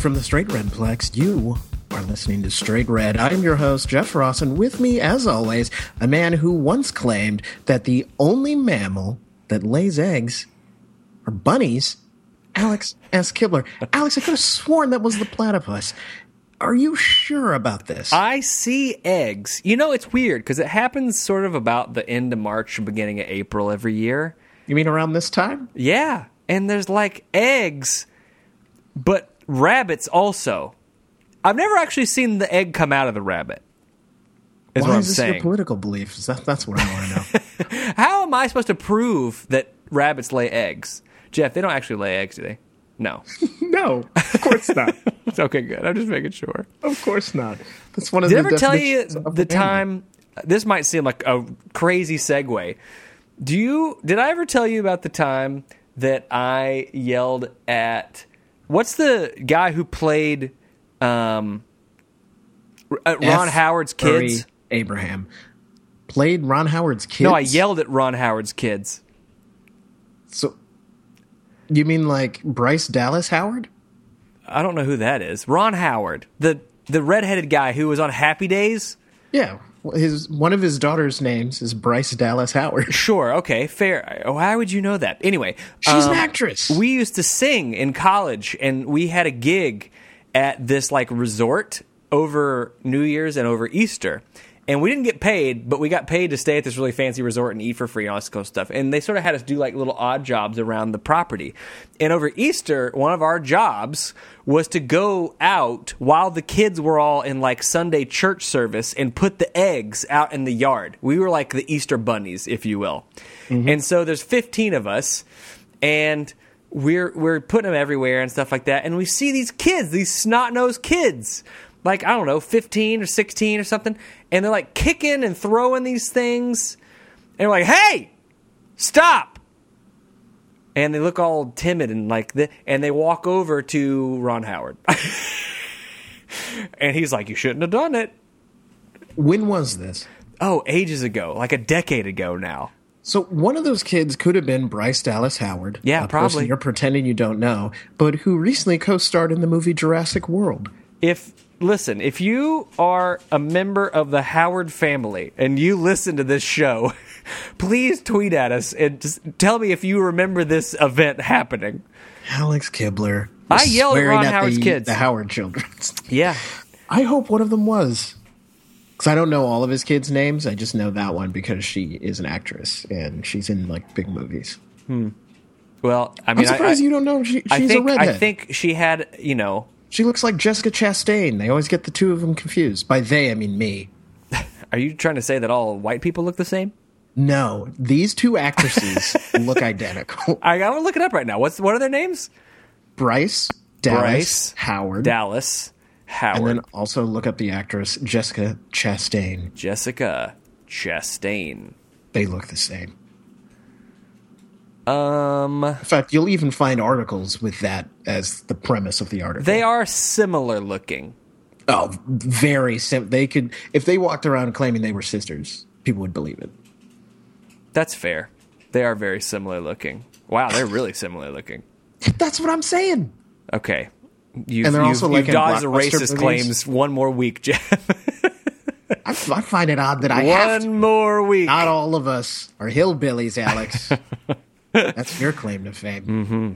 From the Straight Redplex, you are listening to Straight Red. I'm your host, Jeff Ross, and with me, as always, a man who once claimed that the only mammal that lays eggs are bunnies, Alex S. Kibler. Alex, I could have sworn that was the platypus. Are you sure about this? I see eggs. You know, it's weird because it happens sort of about the end of March, beginning of April every year. you mean around this time? Yeah. And there's like eggs, but rabbits also. I've never actually seen the egg come out of the rabbit. Is Why what I'm is this your saying. political beliefs? That, that's what I want to know. How am I supposed to prove that rabbits lay eggs? Jeff, they don't actually lay eggs, do they? No. no, of course not. It's okay, good. I'm just making sure. Of course not. That's one of Did the ever tell you the mammal. time? This might seem like a crazy segue. Do you? Did I ever tell you about the time that I yelled at? What's the guy who played um, uh, Ron F. Howard's Murray kids? Abraham played Ron Howard's kids. No, I yelled at Ron Howard's kids. So, you mean like Bryce Dallas Howard? I don't know who that is. Ron Howard, the the redheaded guy who was on Happy Days. Yeah, his one of his daughter's names is Bryce Dallas Howard. Sure, okay, fair. Why would you know that? Anyway, She's um, an actress. We used to sing in college, and we had a gig at this like resort over New Year's and over Easter. And we didn't get paid, but we got paid to stay at this really fancy resort and eat for free and all this of stuff. And they sort of had us do like little odd jobs around the property. And over Easter, one of our jobs was to go out while the kids were all in like Sunday church service and put the eggs out in the yard. We were like the Easter bunnies, if you will. Mm-hmm. And so there's 15 of us, and we're we're putting them everywhere and stuff like that. And we see these kids, these snot nosed kids, like I don't know, 15 or 16 or something, and they're like kicking and throwing these things, and we're like, "Hey, stop!" And they look all timid and like the, and they walk over to Ron Howard, and he's like, "You shouldn't have done it." when was this? Oh, ages ago, like a decade ago now. So one of those kids could have been Bryce Dallas Howard. Yeah, probably. You're pretending you don't know, but who recently co-starred in the movie Jurassic World. if listen, if you are a member of the Howard family and you listen to this show, please tweet at us and just tell me if you remember this event happening. Alex Kibler. I yelled at Ron Howard's the, kids. The Howard children. Yeah. I hope one of them was. Because I don't know all of his kids' names. I just know that one because she is an actress and she's in like big movies. Hmm. Well, I I'm surprised I- you don't know she, she's I think a redhead. I think she had, you know, she looks like Jessica Chastain. They always get the two of them confused. By they, I mean me. are you trying to say that all white people look the same? No, these two actresses look identical. I, gonna look it up right now. What's what are their names? Bryce Dallas Bryce Howard, Dallas Howard, and then also look up the actress Jessica Chastain. Jessica Chastain. They look the same. Um, In fact, you'll even find articles with that as the premise of the article. they are similar looking. Oh, very sim. They could if they walked around claiming they were sisters, people would believe it. That's fair. They are very similar looking. Wow, they're really similar looking. That's what I'm saying. Okay. You've, And they're also, you've like, dodged the racist movies. claims one more week, Jeff. I, I find it odd that I have to. one more week. Not all of us are hillbillies, Alex. That's your claim to fame. Mm-hmm.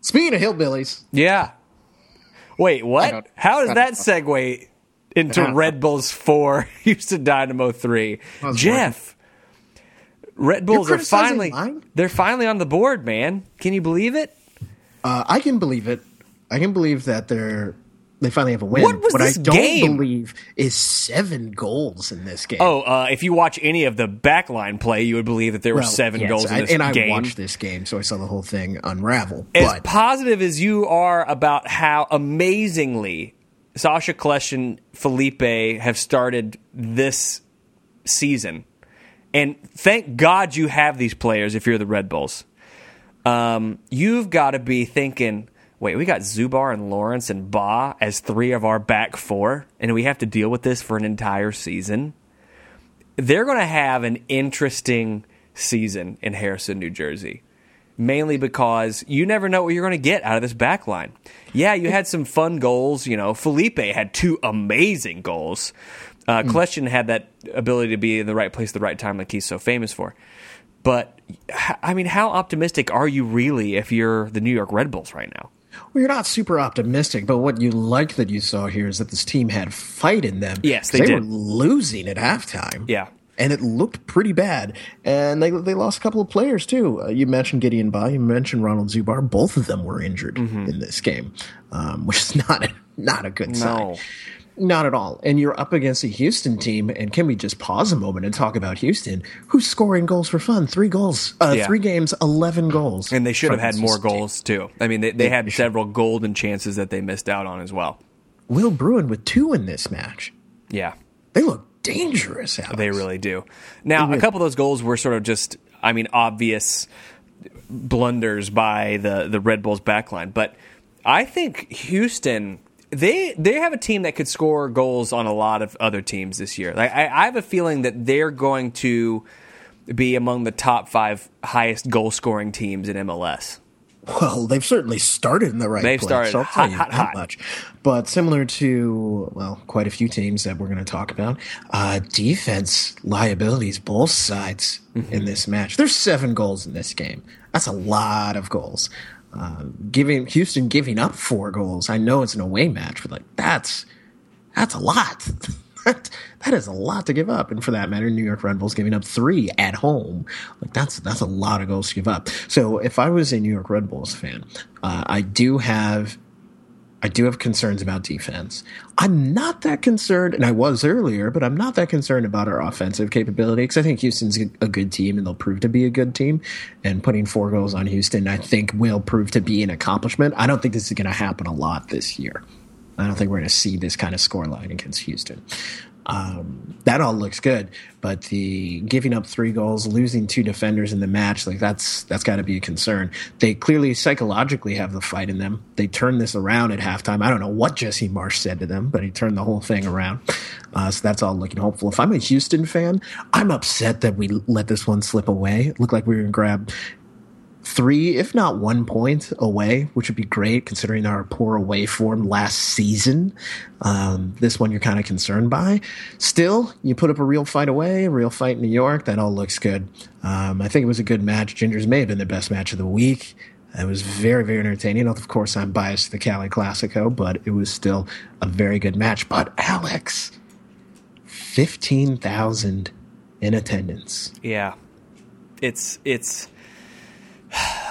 Speaking of hillbillies, yeah. Wait, what? How does that segue into Red Bulls 4, Houston Dynamo 3? was Jeff, Red Bulls are finally mine? they're finally on the board, man. Can you believe it? uh, I can believe it. I can believe that they're they finally have a win. What was what this I don't game? believe is seven goals in this game. Oh, uh, if you watch any of the backline play, you would believe that there were Well, seven yes, goals in I- this and I watched this game, so I saw the whole thing unravel. as but positive as you are about how amazingly Sasha Klesch and Felipe have started this season, and thank God you have these players if you're the Red Bulls. Um, you've got to be thinking, wait, we got Zubar and Lawrence and Baah as three of our back four, and we have to deal with this for an entire season. They're going to have an interesting season in Harrison, New Jersey. mainly because you never know what you're going to get out of this back line. Yeah, you had some fun goals. You know, Felipe had two amazing goals. Uh, mm. had that ability to be in the right place at the right time, like he's so famous for. But I mean, how optimistic are you really if you're the New York Red Bulls right now? Well, you're not super optimistic, but what you like that you saw here is that this team had fight in them. Yes, they, they did. were losing at halftime. Yeah. And it looked pretty bad. And they, they lost a couple of players, too. Uh, you mentioned Gideon Baah, you mentioned Ronald Zubar. Both of them were injured mm-hmm. in this game, um, which is not a, not a good no. sign. Not at all. And you're up against a Houston team. And can we just pause a moment and talk about Houston, who's scoring goals for fun? Three goals, uh, yeah. three games, 11 goals. And they should have had more goals, team. too. I mean, they, they, had several golden chances that they missed out on as well. Will Bruin with two in this match. Yeah. They look dangerous, Alex. They really do. Now, a couple of those goals were sort of just, I mean, obvious blunders by the, the Red Bulls backline. But I think Houston they they have a team that could score goals on a lot of other teams this year. Like I, I have a feeling that they're going to be among the top five highest goal scoring teams in MLS. Well, they've certainly started in the right they've place. Started so I'll hot, you hot, that hot. much. But similar to well, quite a few teams that we're going to talk about, uh, defense liabilities both sides mm-hmm. in this match. There's seven goals in this game. That's a lot of goals. Giving Houston giving up four goals. I know it's an away match, but like that's that's a lot. that, that is a lot to give up. And for that matter, New York Red Bulls giving up three at home. Like that's that's a lot of goals to give up. So if I was a New York Red Bulls fan, uh, I do have I do have concerns about defense. I'm not that concerned, and I was earlier, but I'm not that concerned about our offensive capability because I think Houston's a good team and they'll prove to be a good team. And putting four goals on Houston, I think, will prove to be an accomplishment. I don't think this is going to happen a lot this year. I don't think we're going to see this kind of scoreline against Houston. Um, that all looks good, but the giving up three goals, losing two defenders in the match, like that's that's got to be a concern. They clearly psychologically have the fight in them. They turned this around at halftime. I don't know what Jesse Marsch said to them, but he turned the whole thing around. Uh, so that's all looking hopeful. If I'm a Houston fan, I'm upset that we let this one slip away. It looked like we were going to grab three, if not one point away, which would be great considering our poor away form last season. Um, this one you're kind of concerned by. Still, you put up a real fight away, a real fight in New York. That all looks good. Um, I think it was a good match. Gingers may have been the best match of the week. It was very, very entertaining. Of course, I'm biased to the Cali Classico, but it was still a very good match. But Alex, 15,000 in attendance. Yeah. It's, it's,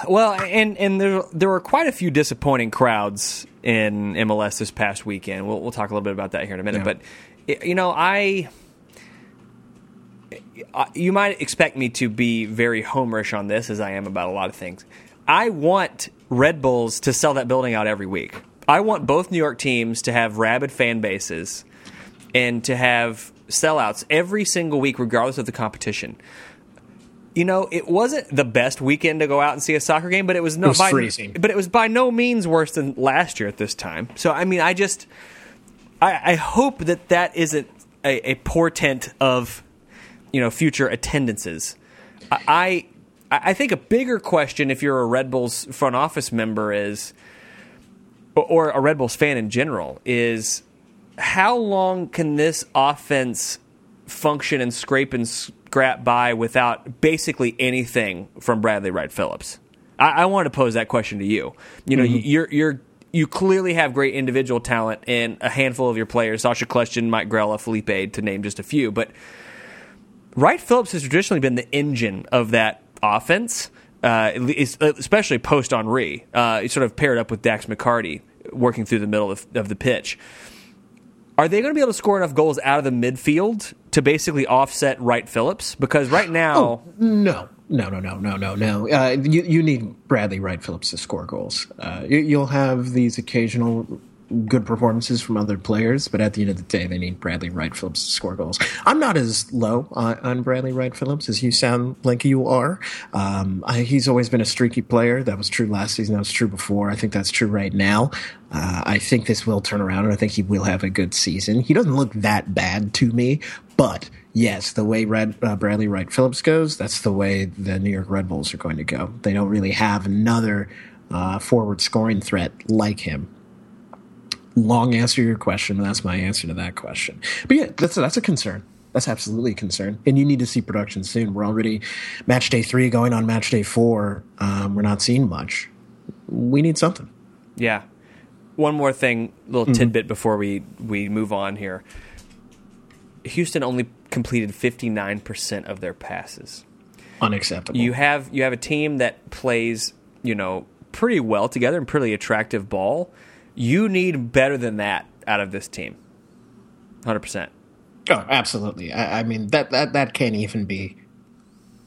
well, and and there there were quite a few disappointing crowds in MLS this past weekend. We'll we'll talk a little bit about that here in a minute. Yeah. But you know, I you might expect me to be very homerish on this, as I am about a lot of things. I want Red Bulls to sell that building out every week. I want both New York teams to have rabid fan bases and to have sellouts every single week, regardless of the competition you know, it wasn't the best weekend to go out and see a soccer game, but it was no it was by, freezing. but it was by no means worse than last year at this time. So I mean, I just I, I hope that that isn't a, a, portent of you know future attendances. I, I I think a bigger question if you're a Red Bulls front office member is or a Red Bulls fan in general is how long can this offense function and scrape and scrap by without basically anything from Bradley Wright Phillips? I, I want to pose that question to you. You know, mm-hmm. you're you're you clearly have great individual talent in a handful of your players, Sacha Kljestan, Mike Grella, Felipe, to name just a few. But Wright Phillips has traditionally been the engine of that offense, uh, especially post Henry. Uh, he sort of paired up with Dax McCarty, working through the middle of, of the pitch. Are they going to be able to score enough goals out of the midfield to basically offset Wright Phillips? Because right now, oh, no, no, no, no, no, no, no. Uh, you you need Bradley Wright Phillips to score goals. Uh, you, you'll have these occasional good performances from other players, but at the end of the day, they need Bradley Wright Phillips to score goals. I'm not as low on, on Bradley Wright Phillips as you sound like you are. Um, I, he's always been a streaky player. That was true last season. That was true before. I think that's true right now. Uh, I think this will turn around, and I think he will have a good season. He doesn't look that bad to me, but yes, the way Red, uh, Bradley Wright Phillips goes, that's the way the New York Red Bulls are going to go. They don't really have another uh, forward scoring threat like him. Long answer to your question. That's my answer to that question. But yeah, that's that's a concern. That's absolutely a concern, and you need to see production soon. We're already match day three, going on match day four. Um, we're not seeing much. We need something. Yeah. One more thing, little mm-hmm. tidbit before we we move on here. Houston only completed 59% of their passes. Unacceptable. You have you have a team that plays, you know, pretty well together and pretty attractive ball. You need better than that out of this team. 100%. Oh, absolutely. I, I mean that that that can't even be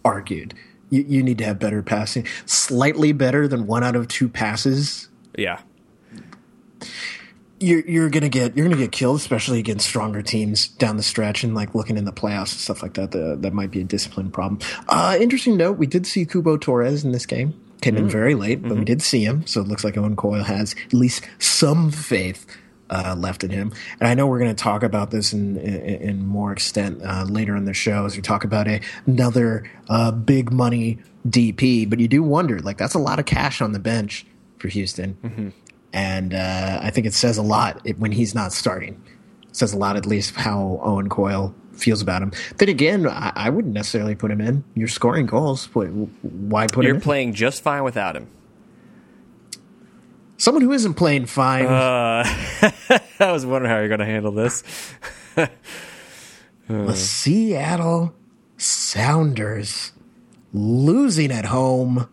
argued. You, you need to have better passing, slightly better than one out of two passes. Yeah, you're you're gonna get you're gonna get killed, especially against stronger teams down the stretch and like looking in the playoffs and stuff like that. The, that might be a discipline problem. Uh, interesting note: we did see Cubo Torres in this game. Came mm in very late, but mm-hmm. we did see him, so it looks like Owen Coyle has at least some faith uh, left in him. And I know we're going to talk about this in, in, in more extent uh, later in the show as we talk about a, another uh, big money DP. But you do wonder, like that's a lot of cash on the bench for Houston. Mm-hmm and uh, I think it says a lot when he's not starting. It says a lot, at least, how Owen Coyle feels about him. Then again, I, I wouldn't necessarily put him in. You're scoring goals. Why put You're him? You're playing just fine without him. Someone who isn't playing fine. Uh, I was wondering how you're going to handle this. the Seattle Sounders losing at home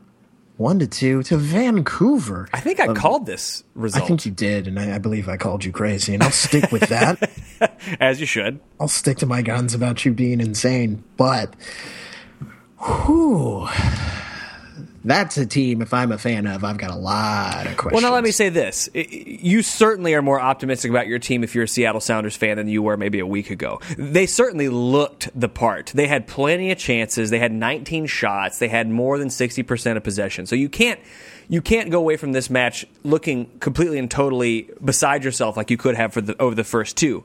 one to two to Vancouver. I think I um, called this result. I think you did, and I, I, believe I called you crazy, and I'll stick with that. As you should. I'll stick to my guns about you being insane, but whew, that's a team. If I'm a fan of, I've got a lot of questions. Well, now let me say this: you certainly are more optimistic about your team if you're a Seattle Sounders fan than you were maybe a week ago. They certainly looked the part. They had plenty of chances. They had 19 shots. They had more than 60 percent of possession. So you can't you can't go away from this match looking completely and totally beside yourself like you could have for the, over the first two.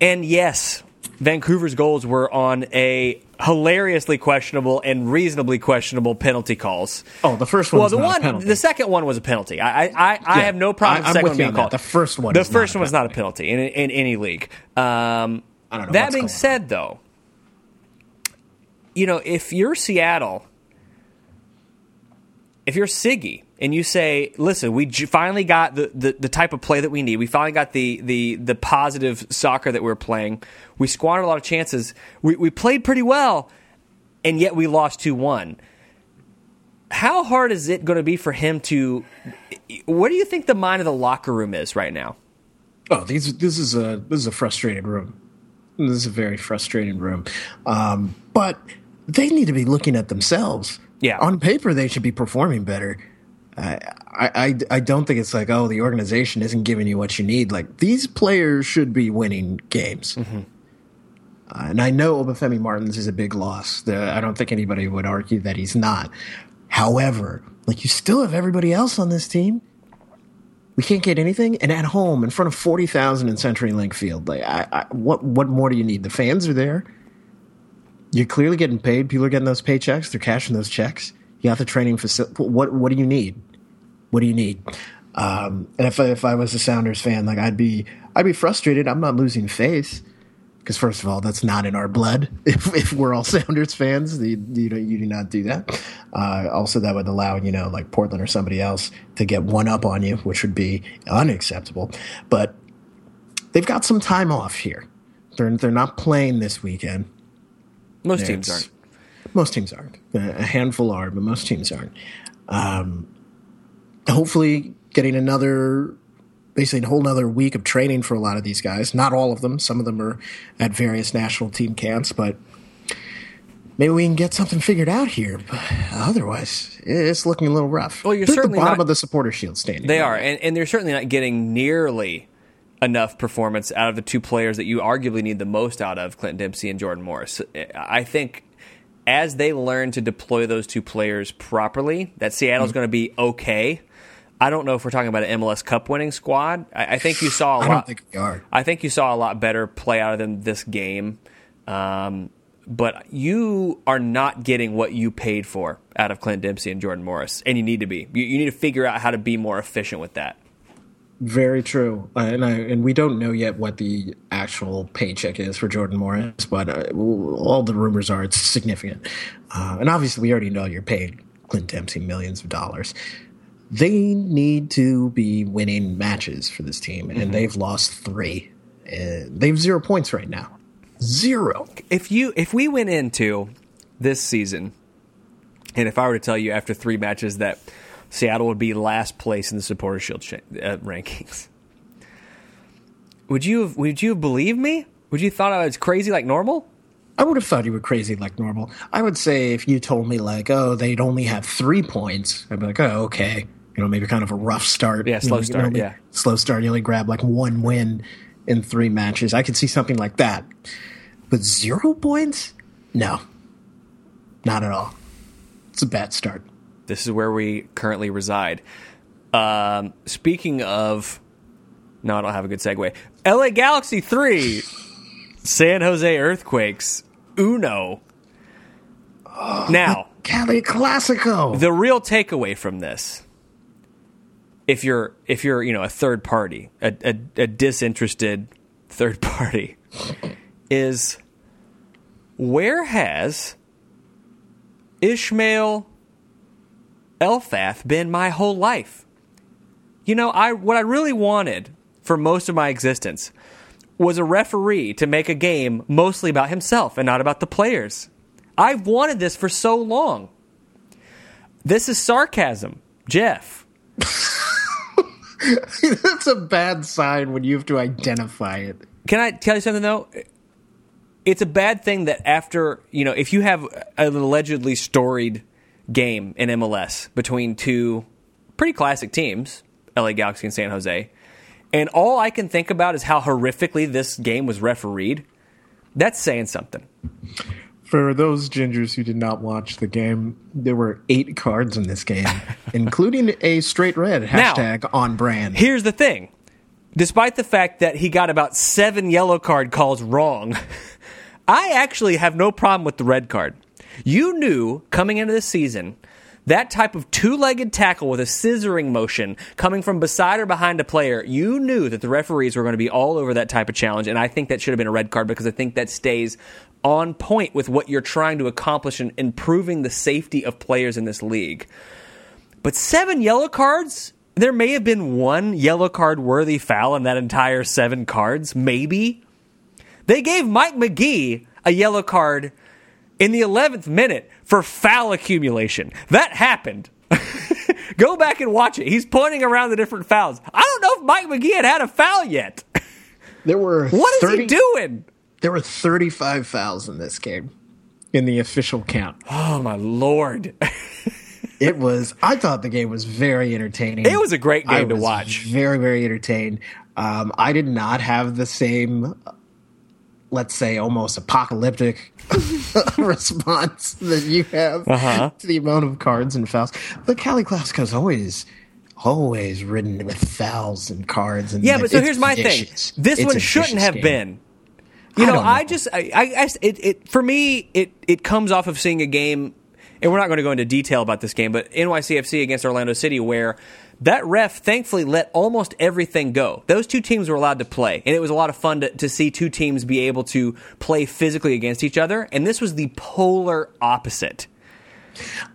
And yes, Vancouver's goals were on a hilariously questionable and reasonably questionable penalty calls. Oh, the first one. Well, the one, the second one was a penalty. I, I, I, yeah, have no problem. I, am with being called. The first one. The first one was not a penalty in, in any league. Um, I don't know. That being said, on. though, you know, if you're Seattle, if you're Sigi, and you say, "Listen, we finally got the, the, the, type of play that we need. We finally got the the the positive soccer that we are playing. We squandered a lot of chances. We we played pretty well, and yet we lost two one. How hard is it going to be for him to? What do you think the mind of the locker room is right now? Oh, these this is a this is a frustrated room. This is a very frustrating room, um, but they need to be looking at themselves. Yeah, on paper they should be performing better I, I, I don't think it's like, oh, the organization isn't giving you what you need. Like, these players should be winning games. Mm-hmm. Uh, and I know Obafemi Martins is a big loss. The, I don't think anybody would argue that he's not. However, like, you still have everybody else on this team. We can't get anything, and at home in front of forty thousand in CenturyLink Field, like, I, I, what what more do you need? The fans are there. You're clearly getting paid. People are getting those paychecks. They're cashing those checks. You have the training facility. What what do you need? What do you need? Um, and if I, if I was a Sounders fan, like I'd be I'd be frustrated. I'm not losing faith because first of all, that's not in our blood. If, if we're all Sounders fans, you, you, know, you do not do that. Uh, also, that would allow you know like Portland or somebody else to get one up on you, which would be unacceptable. But they've got some time off here. They're they're not playing this weekend. Most teams aren't. Most teams aren't. A handful are, but most teams aren't. Um, hopefully getting another basically a whole another week of training for a lot of these guys. Not all of them. Some of them are at various national team camps, but maybe we can get something figured out here. But otherwise, it's looking a little rough. Well, you're they're certainly at the bottom not, of the supporter shield standing. They are, and, and they're certainly not getting nearly enough performance out of the two players that you arguably need the most out of, Clint Dempsey and Jordan Morris. I think as they learn to deploy those two players properly, that Seattle's mm-hmm. going to be okay I don't know if we're talking about an MLS Cup winning squad. I, I think you saw a I lot. think we are. I think you saw a lot better play out of them this game. Um, but you are not getting what you paid for out of Clint Dempsey and Jordan Morris, and you need to be. You, you need to figure out how to be more efficient with that. Very true, uh, and I, and we don't know yet what the actual paycheck is for Jordan Morris, but uh, all the rumors are it's significant, uh, and obviously we already know you're paid Clint Dempsey millions of dollars. They need to be winning matches for this team, and mm-hmm. they've lost three. they have zero points right now. Zero. If you if we went into this season, and if I were to tell you after three matches that Seattle would be last place in the Supporter Shield sh- uh, rankings. Would you have, would you have believed me? Would you thought I was crazy like normal? I would have thought you were crazy like normal. I would say if you told me like, oh, they'd only have three points, I'd be like, oh, okay. You know, maybe kind of a rough start. Yeah, slow you know, start. Yeah, slow start. You only grab like one win in three matches. I could see something like that, but zero points? No, not at all. It's a bad start. This is where we currently reside. Um, speaking of, no, I don't have a good segue. LA Galaxy 3, San Jose Earthquakes, Uno. Oh, now, Cali Classico. The real takeaway from this, if you're if you're you know a third party, a, a, a disinterested third party, is where has Ismail Elfath been my whole life. You know, I what I really wanted for most of my existence was a referee to make a game mostly about himself and not about the players. I've wanted this for so long. This is sarcasm, Jeff. That's a bad sign when you have to identify it. Can I tell you something though? It's a bad thing that after, you know, if you have an allegedly storied game in MLS between two pretty classic teams, LA Galaxy and San Jose. And all I can think about is how horrifically this game was refereed. That's saying something. For those gingers who did not watch the game, there were eight cards in this game, including a straight red hashtag now, on brand. Here's the thing. Despite the fact that he got about seven yellow card calls wrong, I actually have no problem with the red card. You knew coming into the season that type of two legged tackle with a scissoring motion coming from beside or behind a player, you knew that the referees were going to be all over that type of challenge. And I think that should have been a red card because I think that stays on point with what you're trying to accomplish in improving the safety of players in this league. But seven yellow cards? There may have been one yellow card worthy foul in that entire seven cards, maybe. They gave Mike Magee a yellow card in the 11th minute for foul accumulation. That happened. Go back and watch it. He's pointing around the different fouls. I don't know if Mike Magee had had a foul yet. There were What 30, is he doing? There were 35 fouls in this game in the official count. Oh my lord. it was I thought the game was very entertaining. It was a great game I to watch. Very very entertained. Um, I did not have the same let's say almost apocalyptic response that you have uh-huh. to the amount of cards and fouls. The Cali Classico is always always ridden with fouls and cards and yeah but so here's my vicious. thing this it's one shouldn't have game. been you know, know, I just, I, I it, it, for me, it, it comes off of seeing a game, and we're not going to go into detail about this game, but NYCFC against Orlando City, where that ref thankfully let almost everything go. Those two teams were allowed to play, and it was a lot of fun to, to see two teams be able to play physically against each other. And this was the polar opposite.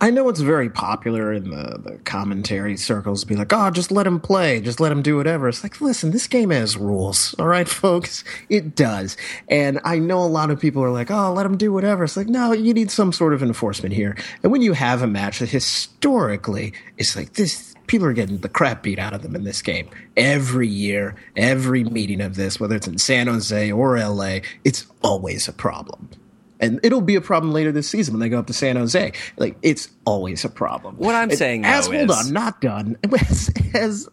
I know it's very popular in the, the commentary circles to be like, oh, just let him play, just let him do whatever. It's like, listen, this game has rules, all right, folks? It does. And I know a lot of people are like, oh, let him do whatever. It's like, no, you need some sort of enforcement here. And when you have a match that historically is like this, people are getting the crap beat out of them in this game every year, every meeting of this, whether it's in San Jose or LA, it's always a problem. And it'll be a problem later this season when they go up to San Jose. Like it's always a problem. What I'm saying, as though, hold is, on, not done. As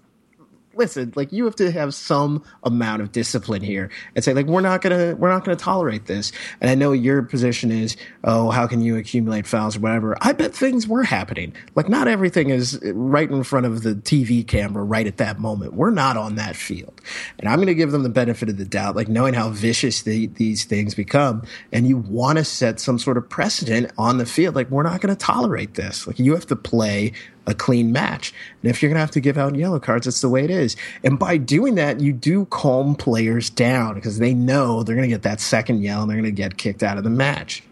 listen, like you have to have some amount of discipline here and say like we're not gonna we're not gonna tolerate this. And I know your position is oh how can you accumulate fouls or whatever. I bet things were happening. Like not everything is right in front of the TV camera right at that moment. We're not on that field, and I'm gonna give them the benefit of the doubt, like knowing how vicious the, these things become, and you want to set some sort of precedent on the field. Like we're not gonna tolerate this. Like you have to play a clean match. And if you're going to have to give out yellow cards, that's the way it is. And by doing that, you do calm players down because they know they're going to get that second yell and they're going to get kicked out of the match.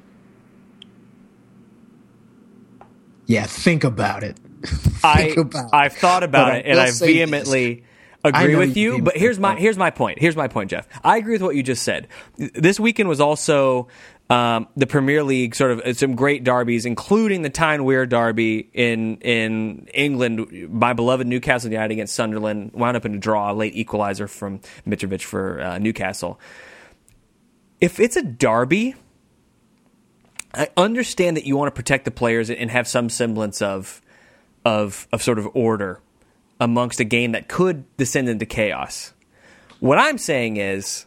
Yeah, think about it. think I about I've thought about it and I vehemently I agree with you you. But here's my here's my point. Here's my point, Jeff. I agree with what you just said. This weekend was also um, the Premier League, sort of some great derbies, including the Tyne Wear derby in in England. My beloved Newcastle United against Sunderland wound up in a draw, a late equalizer from Mitrovic for uh, Newcastle. If it's a derby, I understand that you want to protect the players and have some semblance of of of sort of order amongst a game that could descend into chaos. What I'm saying is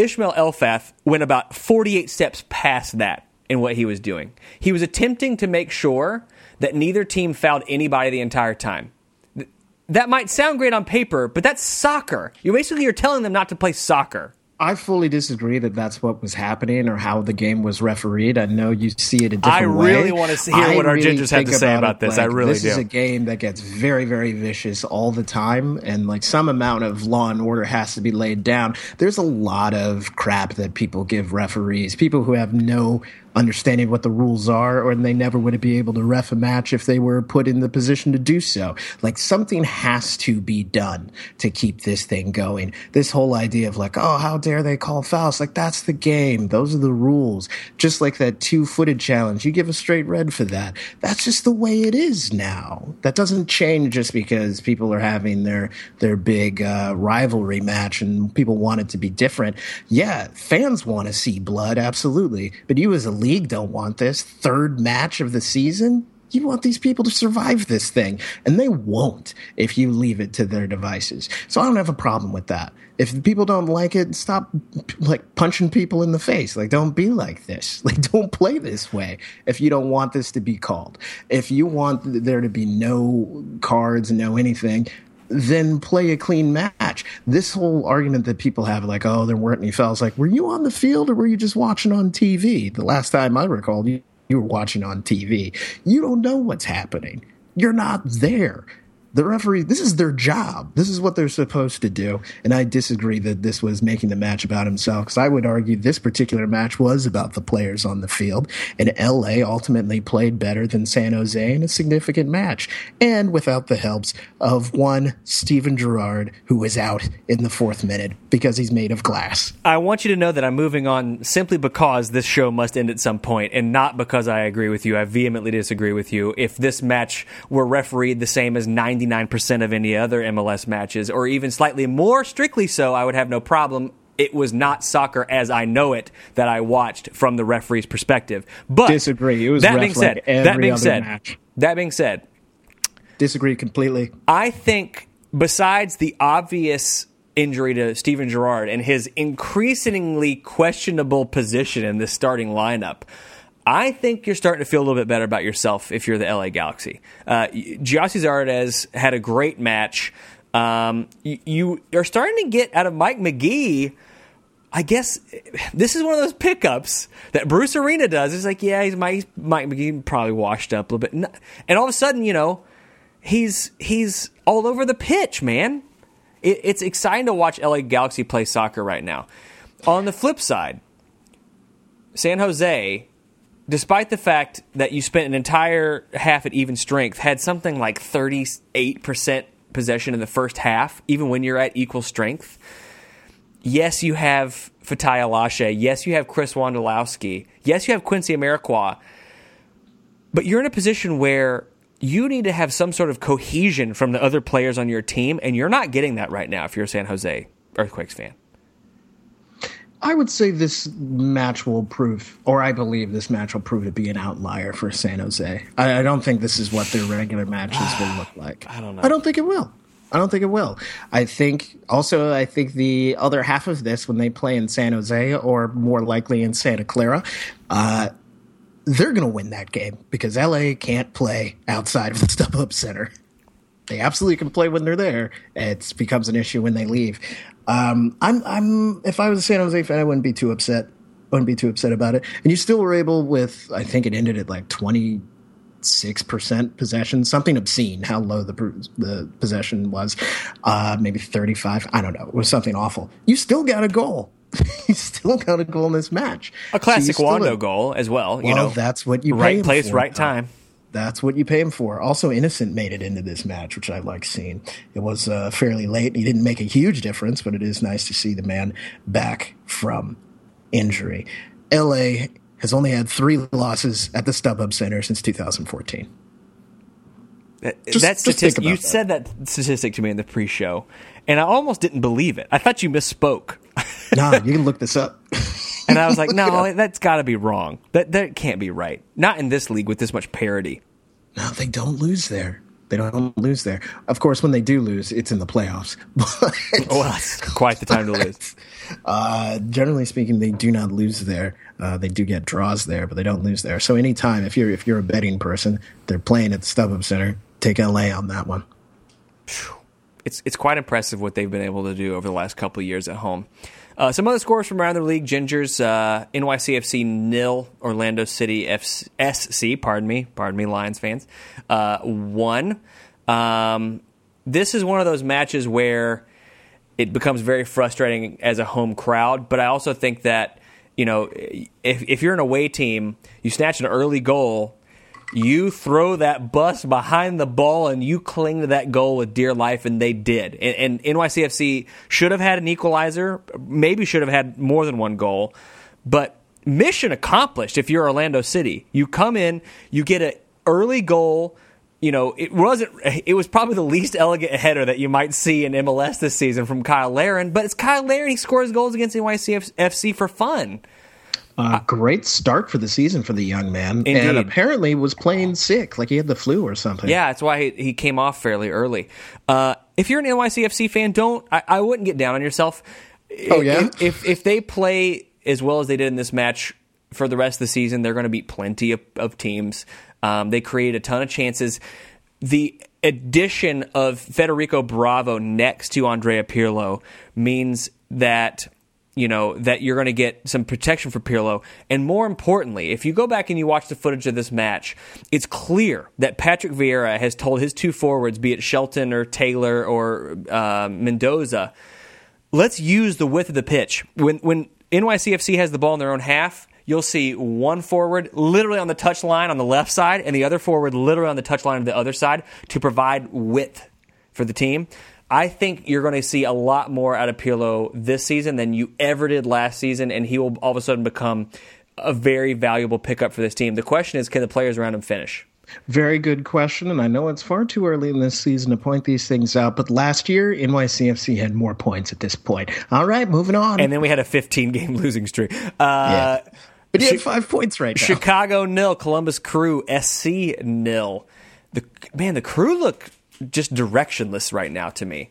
Ismail Elfath went about 48 steps past that in what he was doing. He was attempting to make sure that neither team fouled anybody the entire time. That might sound great on paper, but that's soccer. You basically are telling them not to play soccer. I fully disagree that that's what was happening or how the game was refereed. I know you see it a different I way. really wanna hear I what our really gingers have to say about it this. I really this is a game that gets very, very vicious all the time, and like some amount of law and order has to be laid down. There's a lot of crap that people give referees, people who have no understanding what the rules are, or they never would have be able to ref a match if they were put in the position to do so. Like something has to be done to keep this thing going. This whole idea of like, oh, how dare they call fouls? Like that's the game. Those are the rules. Just like that two footed challenge, you give a straight red for that. That's just the way it is now. That doesn't change just because people are having their their big uh, rivalry match and people want it to be different. Yeah, fans want to see blood, absolutely. But you as a league don't want this third match of the season. You want these people to survive this thing, and they won't if you leave it to their devices. So I don't have a problem with that. If people don't like it, stop like punching people in the face. Like, don't be like this. Like, don't play this way if you don't want this to be called. If you want there to be no cards, no anything, then play a clean match. This whole argument that people have, like, oh, there weren't any fouls, like, were you on the field or were you just watching on TV? The last time I recall, you, you were watching on TV. You don't know what's happening. You're not there. The referee, this is their job. This is what they're supposed to do. And I disagree that this was making the match about himself because I would argue this particular match was about the players on the field. And LA ultimately played better than San Jose in a significant match. And without the helps of one Steven Gerrard, who was out in the fourth minute because he's made of glass. I want you to know that I'm moving on simply because this show must end at some point, and not because I agree with you. I vehemently disagree with you. If this match were refereed the same as 99% of any other MLS matches, or even slightly more strictly so, I would have no problem. It was not soccer as I know it that I watched from the referee's perspective. But Disagree. It was that being like said, every that being other said, match. that being said, Disagree completely. I think besides the obvious injury to Steven Gerrard and his increasingly questionable position in this starting lineup, I think you're starting to feel a little bit better about yourself if you're the LA Galaxy. Uh, Gyasi Zardes had a great match. Um, you, you are starting to get out of Mike Magee. I guess this is one of those pickups that Bruce Arena does. It's like, yeah, he's Mike, Mike Magee probably washed up a little bit, and all of a sudden, you know, he's he's all over the pitch, man. It, it's exciting to watch LA Galaxy play soccer right now. On the flip side, San Jose, despite the fact that you spent an entire half at even strength, had something like thirty eight percent possession in the first half, even when you're at equal strength. Yes, you have Fatai Alashe. Yes, you have Chris Wondolowski. Yes, you have Quincy Amarikwa. But you're in a position where you need to have some sort of cohesion from the other players on your team, and you're not getting that right now if you're a San Jose Earthquakes fan. I would say this match will prove, or I believe this match will prove to be an outlier for San Jose. I, I don't think this is what their regular matches will look like. I don't know. I don't think it will. I don't think it will. I think also I think the other half of this when they play in San Jose or more likely in Santa Clara, uh, they're going to win that game because LA can't play outside of the StubHub Center. They absolutely can play when they're there. It becomes an issue when they leave. Um, I'm, I'm. If I was a San Jose fan, I wouldn't be too upset. Wouldn't be too upset about it. And you still were able with. I think it ended at like twenty six percent possession, something obscene. How low the the possession was, uh, maybe thirty five. I don't know. It was something awful. You still got a goal. you still got a goal in this match. A classic so have, goal as well. well You know, that's what you right place, for. right time. That's what you pay him for. Also, Innocent made it into this match, which I like seeing. It was uh, fairly late. He didn't make a huge difference, but it is nice to see the man back from injury. LA has only had three losses at the StubHub Center since 2014. That, Just- that statistic, you that. said that statistic to me in the pre-show, and I almost didn't believe it. I thought you misspoke, nah, you can look this up. and I was like, "No, that's got to be wrong. That that can't be right. Not in this league with this much parity." No, they don't lose there. They don't lose there. Of course, when they do lose, it's in the playoffs. But Well, that's quite the time to lose. uh, generally speaking, they do not lose there. Uh, they do get draws there, but they don't lose there. So anytime, if you're if you're a betting person, they're playing at the StubHub Center. Take LA on that one. It's it's quite impressive what they've been able to do over the last couple of years at home. Uh, some other scores from around the league: Gingers, uh, NYCFC nil, Orlando City FC, SC. Pardon me, pardon me, Lions fans. Uh, one. Um, this is one of those matches where it becomes very frustrating as a home crowd. But I also think that you know if if you're an away team, you snatch an early goal. You throw that bus behind the ball and you cling to that goal with dear life, and they did. And, and NYCFC should have had an equalizer, maybe should have had more than one goal, but mission accomplished if you're Orlando City. You come in, you get an early goal. You know, it wasn't. It was probably the least elegant header that you might see in MLS this season from Cyle Larin, but it's Cyle Larin. He scores goals against NYCFC for fun. Uh, great start for the season for the young man, Indeed. and apparently was playing sick, like he had the flu or something. Yeah, that's why he, he came off fairly early. Uh, if you're an NYCFC fan, don't I, I wouldn't get down on yourself. Oh, yeah? If, if if they play as well as they did in this match for the rest of the season, they're going to beat plenty of, of teams. Um, they create a ton of chances. The addition of Federico Bravo next to Andrea Pirlo means that you know that you're going to get some protection for Pirlo, and more importantly, if you go back and you watch the footage of this match, it's clear that Patrick Vieira has told his two forwards, be it Shelton or Taylor or uh, Mendoza, let's use the width of the pitch. When when NYCFC has the ball in their own half, you'll see one forward literally on the touch line on the left side, and the other forward literally on the touch line on the other side to provide width for the team. I think you're going to see a lot more out of Pirlo this season than you ever did last season, and he will all of a sudden become a very valuable pickup for this team. The question is, can the players around him finish? Very good question, and I know it's far too early in this season to point these things out, but last year NYCFC had more points at this point. All right, moving on. And then we had a 15 game losing streak. Uh, yeah. But you have five points right now. Chicago nil, Columbus Crew SC nil. The man, the Crew look just directionless right now to me.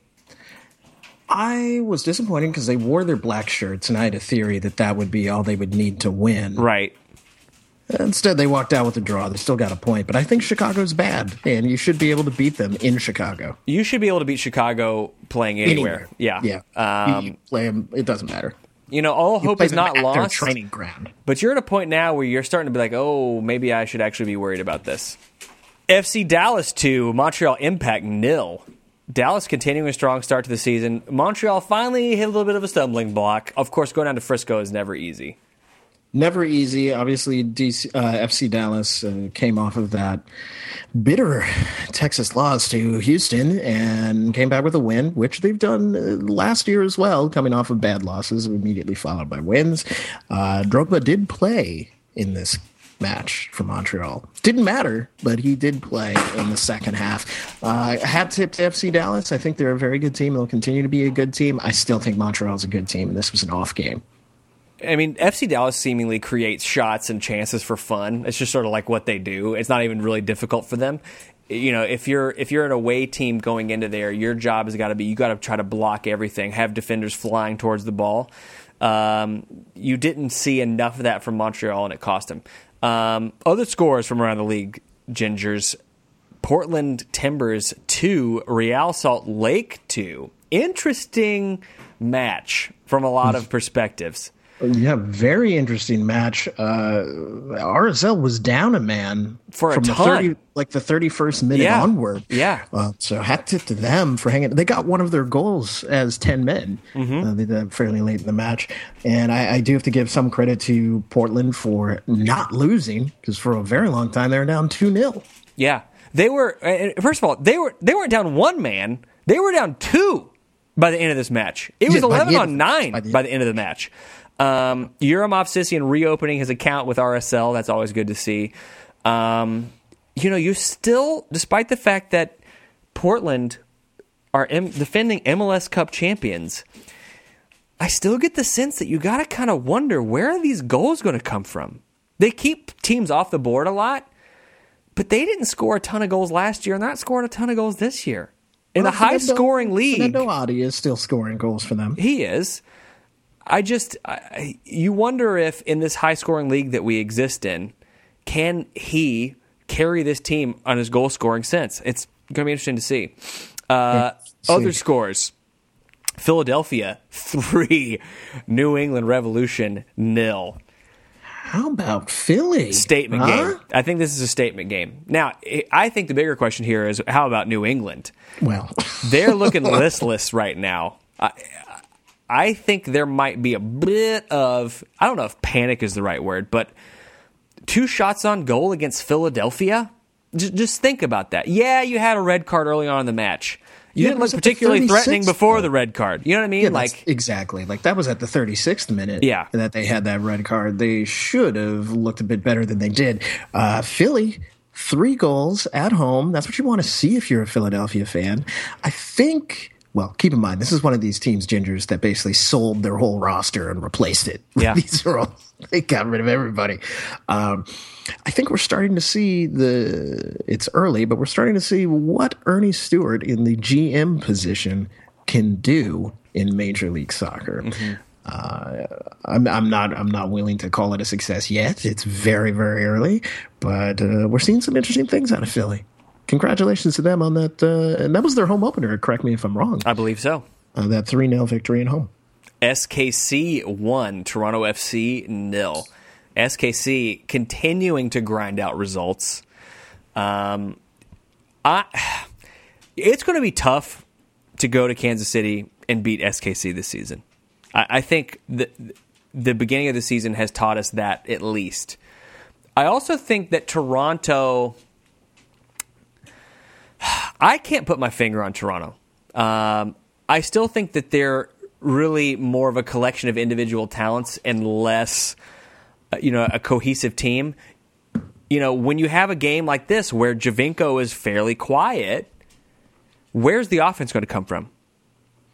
I was disappointed because they wore their black shirts, and I had a theory that that would be all they would need to win. Right. Instead, they walked out with a draw. They still got a point, but I think Chicago's bad, and you should be able to beat them in Chicago. You should be able to beat Chicago playing anywhere. Yeah. yeah. Um, you, you play them; it doesn't matter. you know, all hope is not lost. Training ground. But you're at a point now where you're starting to be like, oh, maybe I should actually be worried about this. FC Dallas 2, Montreal Impact nil. Dallas continuing a strong start to the season. Montreal finally hit a little bit of a stumbling block. Of course, going down to Frisco is never easy. Never easy. Obviously, DC, uh, FC Dallas uh, came off of that bitter Texas loss to Houston and came back with a win, which they've done uh, last year as well, coming off of bad losses, immediately followed by wins. Uh, Drogba did play in this match for Montreal. Didn't matter, but he did play in the second half. Uh, hat tip to FC Dallas. I think they're a very good team. They'll continue to be a good team. I still think Montreal's a good team, and this was an off game. I mean, FC Dallas seemingly creates shots and chances for fun. It's just sort of like what they do. It's not even really difficult for them. you know, if you're if you're an away team going into there, your job has got to be you got to try to block everything, have defenders flying towards the ball. Um, you didn't see enough of that from Montreal, and it cost them. Um, other scores from around the league, Gingers. Portland Timbers 2, Real Salt Lake 2. Interesting match from a lot of perspectives. Yeah, very interesting match. Uh, RSL was down a man For a from ton. the thirty, like the thirty-first minute Yeah. onward. Yeah. Uh, so hat tip to them for hanging. They got one of their goals as ten men. Mm-hmm. Uh, they did that fairly late in the match, and I, I do have to give some credit to Portland for not losing because for a very long time they were down two 0 Yeah, they were. uh, First of all, they were they weren't down one man; they were down two by the end of this match. It was Yeah, eleven on nine by the- by the end of the match. Um, Yura Movsisyan reopening his account with RSL. That's always good to see. Um, you know, you still, despite the fact that Portland are M- defending MLS Cup champions, I still get the sense that you got to kind of wonder where are these goals going to come from. They keep teams off the board a lot, but they didn't score a ton of goals last year, and they're not scoring a ton of goals this year. In a high scoring league, Fanendo Adi is still scoring goals for them. he is. I just, I, you wonder if in this high scoring league that we exist in, can he carry this team on his goal scoring sense? It's going to be interesting to see. Uh, see. Other scores Philadelphia, three. New England Revolution, nil. How about Philly? Statement Huh? game. I think this is a statement game. Now, I- I think the bigger question here is how about New England? Well, They're looking listless right now. I, I think there might be a bit of I don't know if panic is the right word, but two shots on goal against Philadelphia. Just, just think about that. Yeah, you had a red card early on in the match. You Yeah, didn't look particularly threatening before the red card. You know what I mean? Yeah, like exactly. Like that was at the 36th minute. Yeah. that they had that red card. They should have looked a bit better than they did. Uh, Philly, three goals at home. That's what you want to see if you're a Philadelphia fan. I think. Well, keep in mind this is one of these teams, Gingers, that basically sold their whole roster and replaced it. Yeah. these are all they got rid of everybody. Um, I think we're starting to see the. It's early, but we're starting to see what Earnie Stewart in the GM position can do in Major League Soccer. Uh, I'm, I'm not. I'm not willing to call it a success yet. It's very, very early, but uh, we're seeing some interesting things out of Philly. Congratulations to them on that. Uh, and that was their home opener. Correct me if I'm wrong. I believe so. Uh, that three 0 victory at home. SKC one, Toronto FC nil. SKC continuing to grind out results. Um, I, it's going to be tough to go to Kansas City and beat SKC this season. I, I think the the beginning of the season has taught us that at least. I also think that Toronto. I can't put my finger on Toronto. Um, I still think that they're really more of a collection of individual talents and less, uh, you know, a cohesive team. You know, when you have a game like this where Giovinco is fairly quiet, where's the offense going to come from?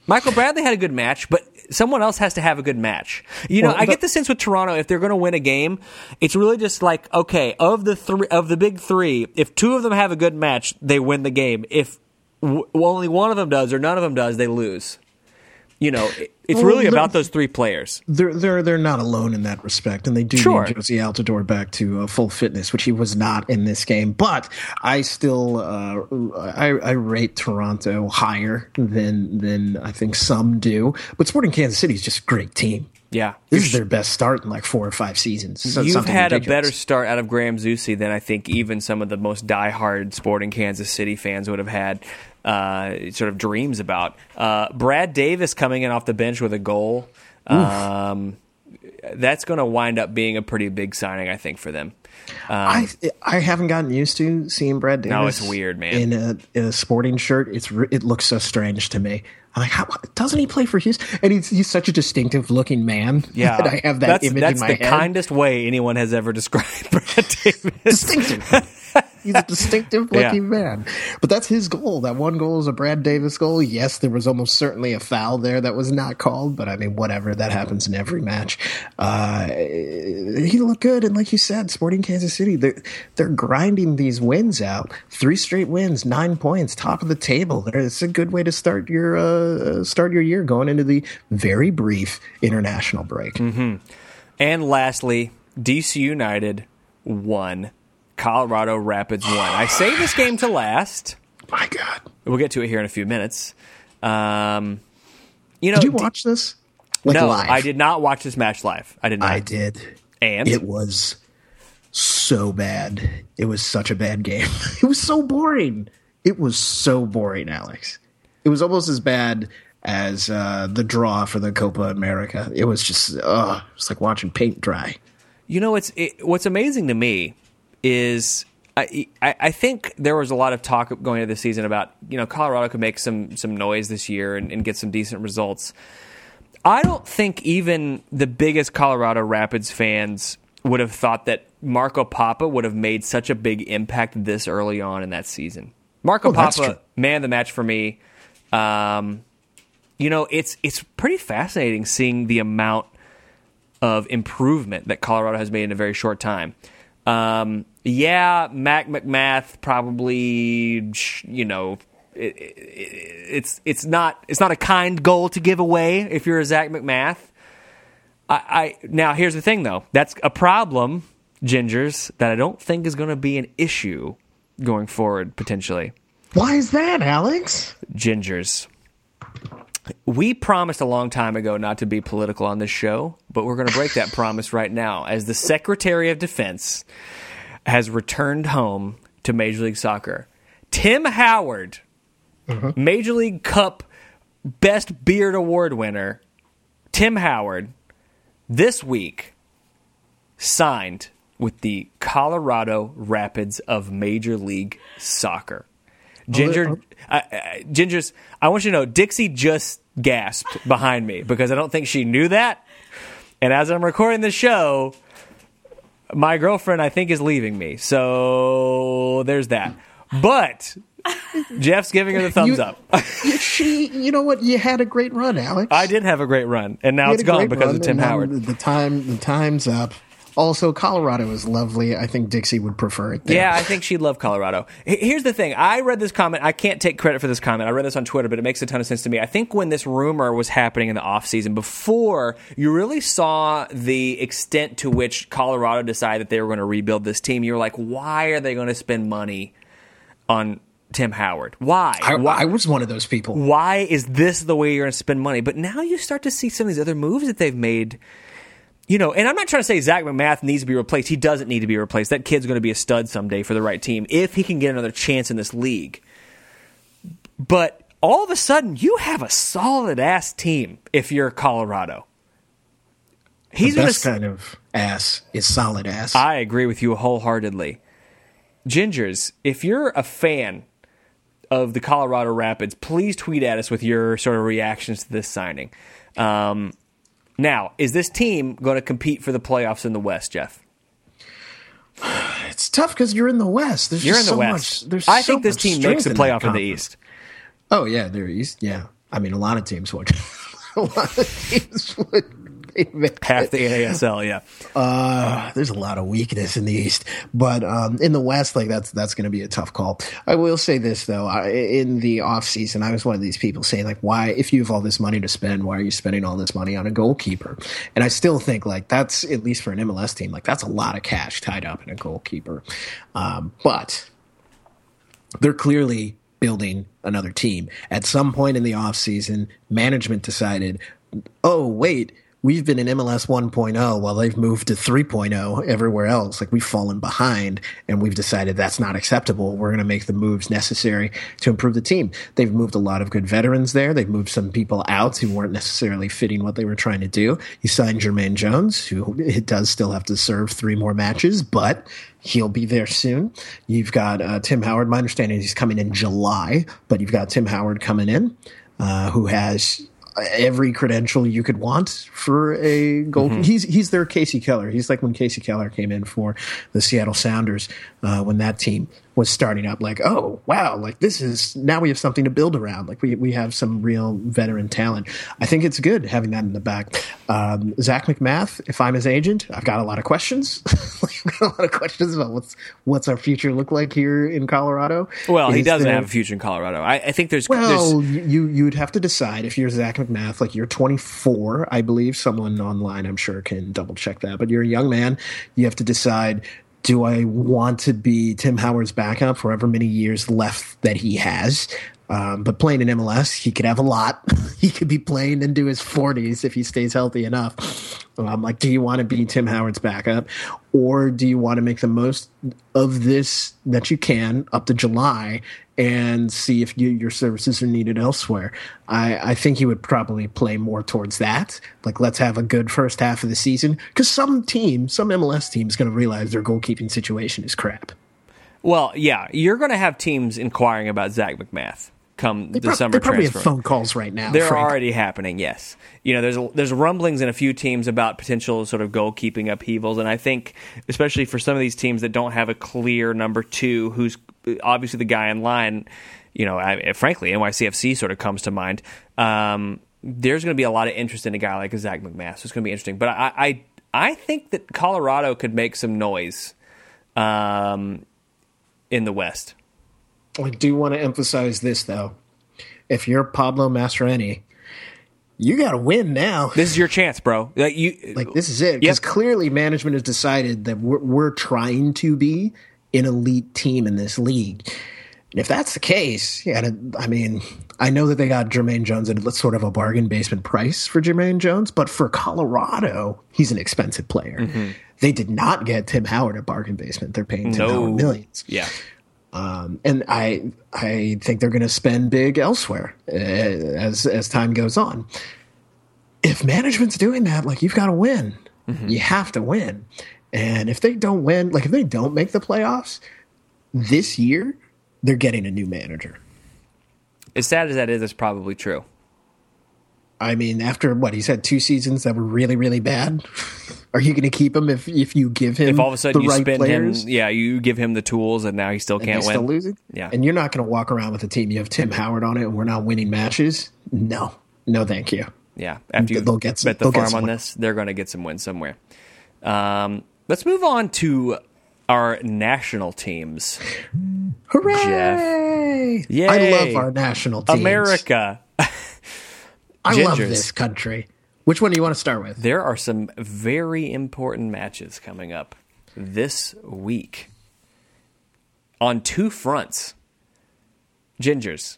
Michael Bradley had a good match, but someone else has to have a good match. You know, Well, I get the sense with Toronto if they're going to win a game, it's really just like okay, of the three of the big three, if two of them have a good match, they win the game. If w- only one of them does or none of them does, they lose. You know, it's Well, really about those three players. They're they're they're not alone in that respect, and they do Sure. need Jozy Altidore back to uh, full fitness, which he was not in this game. But I still uh, I, I rate Toronto higher than than I think some do. But Sporting Kansas City is just a great team. Yeah, This is their best start in like four or five seasons. So You've had a better start out of Graham Zusi than I think even some of the most diehard sporting Kansas City fans would have had uh, sort of dreams about. Uh, Brad Davis coming in off the bench with a goal. Um, that's going to wind up being a pretty big signing, I think, for them. I I haven't gotten used to seeing Brad Davis. No, it's weird, man. In a, in a sporting shirt, it's it looks so strange to me. I'm like, how, doesn't he play for Houston? And he's he's such a distinctive looking man. Yeah, that I have that that's, image that's in my the head. kindest way anyone has ever described Brad Davis. distinctive. He's a distinctive looking yeah. man. But that's his goal. That one goal is a Brad Davis goal. Yes, there was almost certainly a foul there that was not called, but I mean, whatever. That happens in every match. Uh, he looked good, and like you said, Sporting Kansas City, they're they're grinding these wins out. Three straight wins, nine points, top of the table. It's a good way to start your uh, start your year going into the very brief international break. Mm-hmm. And lastly, DC United won. Colorado Rapids won. I saved this game to last. My God. We'll get to it here in a few minutes. Um, you know, did you watch D- this? Like no, live? I did not watch this match live. I did not. I did. And it was so bad. It was such a bad game. It was so boring. It was so boring, Alex. It was almost as bad as uh, the draw for the Copa America. It was just, uh, it was like watching paint dry. You know, it's it, what's amazing to me is I, I think there was a lot of talk going into the season about you know Colorado could make some some noise this year and, and, get some decent results. I don't think even the biggest Colorado Rapids fans would have thought that Marco Pappa would have made such a big impact this early on in that season. Marco oh, Pappa, man, the match for me. Um, you know, it's it's pretty fascinating seeing the amount of improvement that Colorado has made in a very short time. Um, yeah, Mac MacMath probably, you know, it, it, it's it's not it's not a kind goal to give away if you're a Zac MacMath. I, I now here's the thing though, that's a problem, Gingers, that I don't think is going to be an issue going forward potentially. Why is that, Alex? Gingers. We promised a long time ago not to be political on this show, but we're going to break that promise right now. As the Secretary of Defense has returned home to Major League Soccer, Tim Howard, mm-hmm. Major League Cup Best Beard Award winner, Tim Howard, this week signed with the Colorado Rapids of Major League Soccer. Ginger, oh, uh, uh, Ginger's. I want you to know, Dixie just gasped behind me because I don't think she knew that. And as I'm recording the show, my girlfriend I think is leaving me. So there's that. But Jeff's giving her the thumbs you, up. she, you know what? You had a great run, Alex. I did have a great run, and now it's gone because of Tim Howard. The time, the time's up. Also, Colorado is lovely. I think Dixie would prefer it. There. Yeah, I think she'd love Colorado. Here's the thing. I read this comment. I can't take credit for this comment. I read this on Twitter, but it makes a ton of sense to me. I think when this rumor was happening in the offseason, before you really saw the extent to which Colorado decided that they were going to rebuild this team, you were like, why are they going to spend money on Tim Howard. Why? I, why? I, was one of those people. Why is this the way you're going to spend money? But now you start to see some of these other moves that they've made you know, and I'm not trying to say Zac MacMath needs to be replaced. He doesn't need to be replaced. That kid's going to be a stud someday for the right team if he can get another chance in this league. But all of a sudden, you have a solid ass team if you're Colorado. He's the best gonna, kind of ass is solid ass. I agree with you wholeheartedly. Gingers, if you're a fan of the Colorado Rapids, please tweet at us with your sort of reactions to this signing. Um, now, is this team going to compete for the playoffs in the West, Jeff? It's tough because you're in the West. There's you're in the so West. Much, there's I so think this team makes the playoff in, in the East. Oh yeah, they're East. Yeah, I mean a lot of teams would. a lot of teams would half the ASL. Yeah, uh, there's a lot of weakness in the East, but um, in the West, like that's that's going to be a tough call. I will say this though: I, in the off season, I was one of these people saying like, "Why, if you have all this money to spend, why are you spending all this money on a goalkeeper?" And I still think like that's at least for an MLS team, like that's a lot of cash tied up in a goalkeeper. Um, but they're clearly building another team. At some point in the offseason, management decided, oh, wait, we've been in MLS 1.0 while they've moved to 3.0 everywhere else. Like we've fallen behind and we've decided that's not acceptable. We're going to make the moves necessary to improve the team. They've moved a lot of good veterans there. They've moved some people out who weren't necessarily fitting what they were trying to do. You signed Jermaine Jones, who it does still have to serve three more matches, but he'll be there soon. You've got uh, Tim Howard. My understanding is he's coming in July, but you've got Tim Howard coming in, uh, who has every credential you could want for a goal. Mm-hmm. He's he's their Kasey Keller. He's like when Kasey Keller came in for the Seattle Sounders uh, when that team was starting up. Like, oh wow, like this is now we have something to build around. Like we we have some real veteran talent. I think it's good having that in the back. Um, Zac MacMath, if I'm his agent, I've got a lot of questions. I've got a lot of questions about what's what's our future look like here in Colorado. Well, he doesn't there- have a future in Colorado. I, I think there's, well, there's you you would have to decide if you're Zac MacMath, like you're 24, I believe. Someone online, I'm sure, can double check that. But you're a young man. You have to decide: Do I want to be Tim Howard's backup for however many years left that he has? Um, but playing in MLS, he could have a lot. he could be playing into his 40s if he stays healthy enough. Um, like, do you want to be Tim Howard's backup, or do you want to make the most of this that you can up to July and see if you, your services are needed elsewhere? I, I think he would probably play more towards that. Like, let's have a good first half of the season because some team, some MLS team, is going to realize their goalkeeping situation is crap. well, yeah, you're going to have teams inquiring about Zac MacMath come They, summer they probably have transfer. phone calls right now. They're Frank. already happening. Yes, you know, there's there's rumblings in a few teams about potential sort of goalkeeping upheavals, and I think especially for some of these teams that don't have a clear number two, who's obviously the guy in line. You know, I, frankly, NYCFC sort of comes to mind. Um, there's going to be a lot of interest in a guy like Zac MacMath. So it's going to be interesting. But I, I I think that Colorado could make some noise um, in the West. I do want to emphasize this though. If you're Pablo Mastroeni, you got to win now. This is your chance, bro. Like you, Like this is it because Yep. clearly management has decided that we're, we're trying to be an elite team in this league. And if that's the case, yeah, I mean, I know that they got Jermaine Jones at sort of a bargain basement price for Jermaine Jones, but for Colorado, he's an expensive player. Mm-hmm. They did not get Tim Howard at bargain basement. They're paying Tim no Howard millions. Yeah. Um, and I I think they're going to spend big elsewhere uh, as as time goes on. If management's doing that, like you've got to win, you have to win. And if they don't win, like if they don't make the playoffs this year, they're getting a new manager. As sad as that is, it's probably true. I mean, after what he's had two seasons that were really really bad, are you going to keep him if if you give him If all of a sudden you right spin players? him, yeah, you give him the tools, and now he still can't he's win. still losing. Yeah. and you're not going to walk around with a team. You have Tim Howard on it, and we're not winning matches. No, no, thank you. Yeah, after you They'll get some- bet the farm on this, they're going to get some wins somewhere. Um, let's move on to our national teams. Hooray! Yay. I love our national teams. America. I love this country. Which one do you want to start with? There are some very important matches coming up this week on two fronts. Gingers.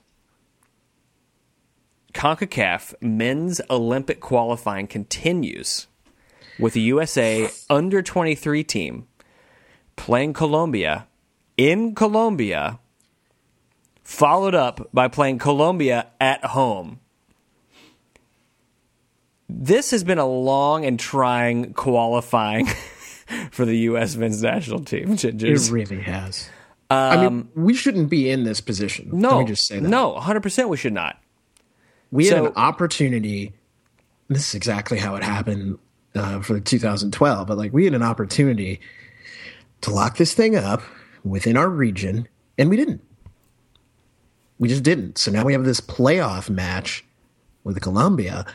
CONCACAF men's Olympic qualifying continues with the USA under 23 team playing Colombia in Colombia, followed up by playing Colombia at home. This has been a long and trying qualifying for the U.S. men's national team. It really has. I mean, we shouldn't be in this position. Um, No, Let me just say that. no, 100% we should not. we had an opportunity. This is exactly how it happened uh, for 2012, but like we had an opportunity to lock this thing up within our region, and we didn't. We just didn't. So now we have this playoff match with Colombia,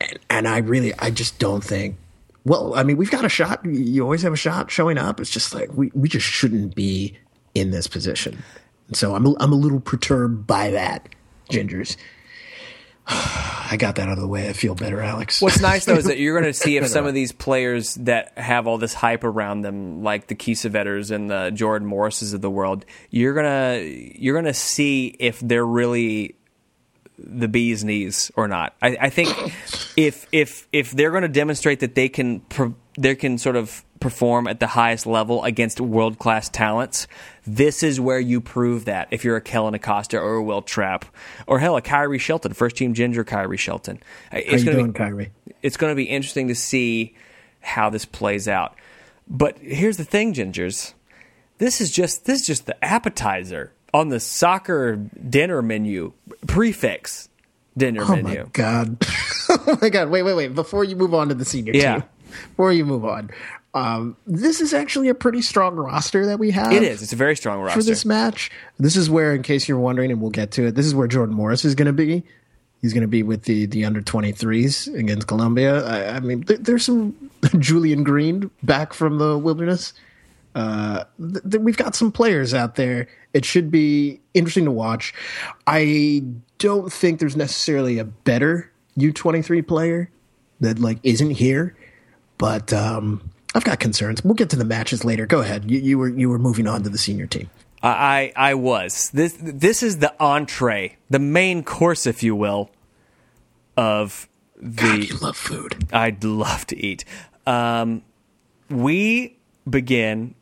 and, and I really, I just don't think. Well, I mean, we've got a shot. You always have a shot showing up. It's just like we, we just shouldn't be in this position. So I'm a, I'm a little perturbed by that, Gingers. I got that out of the way. I feel better, Alex. What's nice though is that you're going to see if some of these players that have all this hype around them, like the Kiesewetters and the Jordan Morrises of the world, you're gonna you're gonna see if they're really the bee's knees or not. I, I think if if if they're going to demonstrate that they can they can sort of perform at the highest level against world class talents, this is where you prove that. If you're a Kellyn Acosta or a Will Trapp or hell a Khiry Shelton, first team ginger Khiry Shelton, uh, How it's you gonna doing, be, Khiry? it's going to be interesting to see how this plays out. But here's the thing, Gingers. This is just this is just the appetizer on the soccer dinner menu prefix dinner Oh menu. Oh my god! oh my god! Wait, wait, wait! Before you move on to the senior Yeah. team, before you move on, Um, this is actually a pretty strong roster that we have. It is. It's a very strong roster for this match. This is where, in case you're wondering, and we'll get to it, this is where Jordan Morris is going to be. He's going to be with the the under 23s against Colombia. I, I mean, th- there's some Julian Green back from the wilderness. Uh, th- th- we've got some players out there. It should be interesting to watch. I don't think there's necessarily a better U23 player that like isn't here, but um, I've got concerns. We'll get to the matches later. Go ahead. You, you were you were moving on to the senior team. I I was this this is the entree, the main course, if you will, of the. God, you love food. I'd love to eat. Um, we begin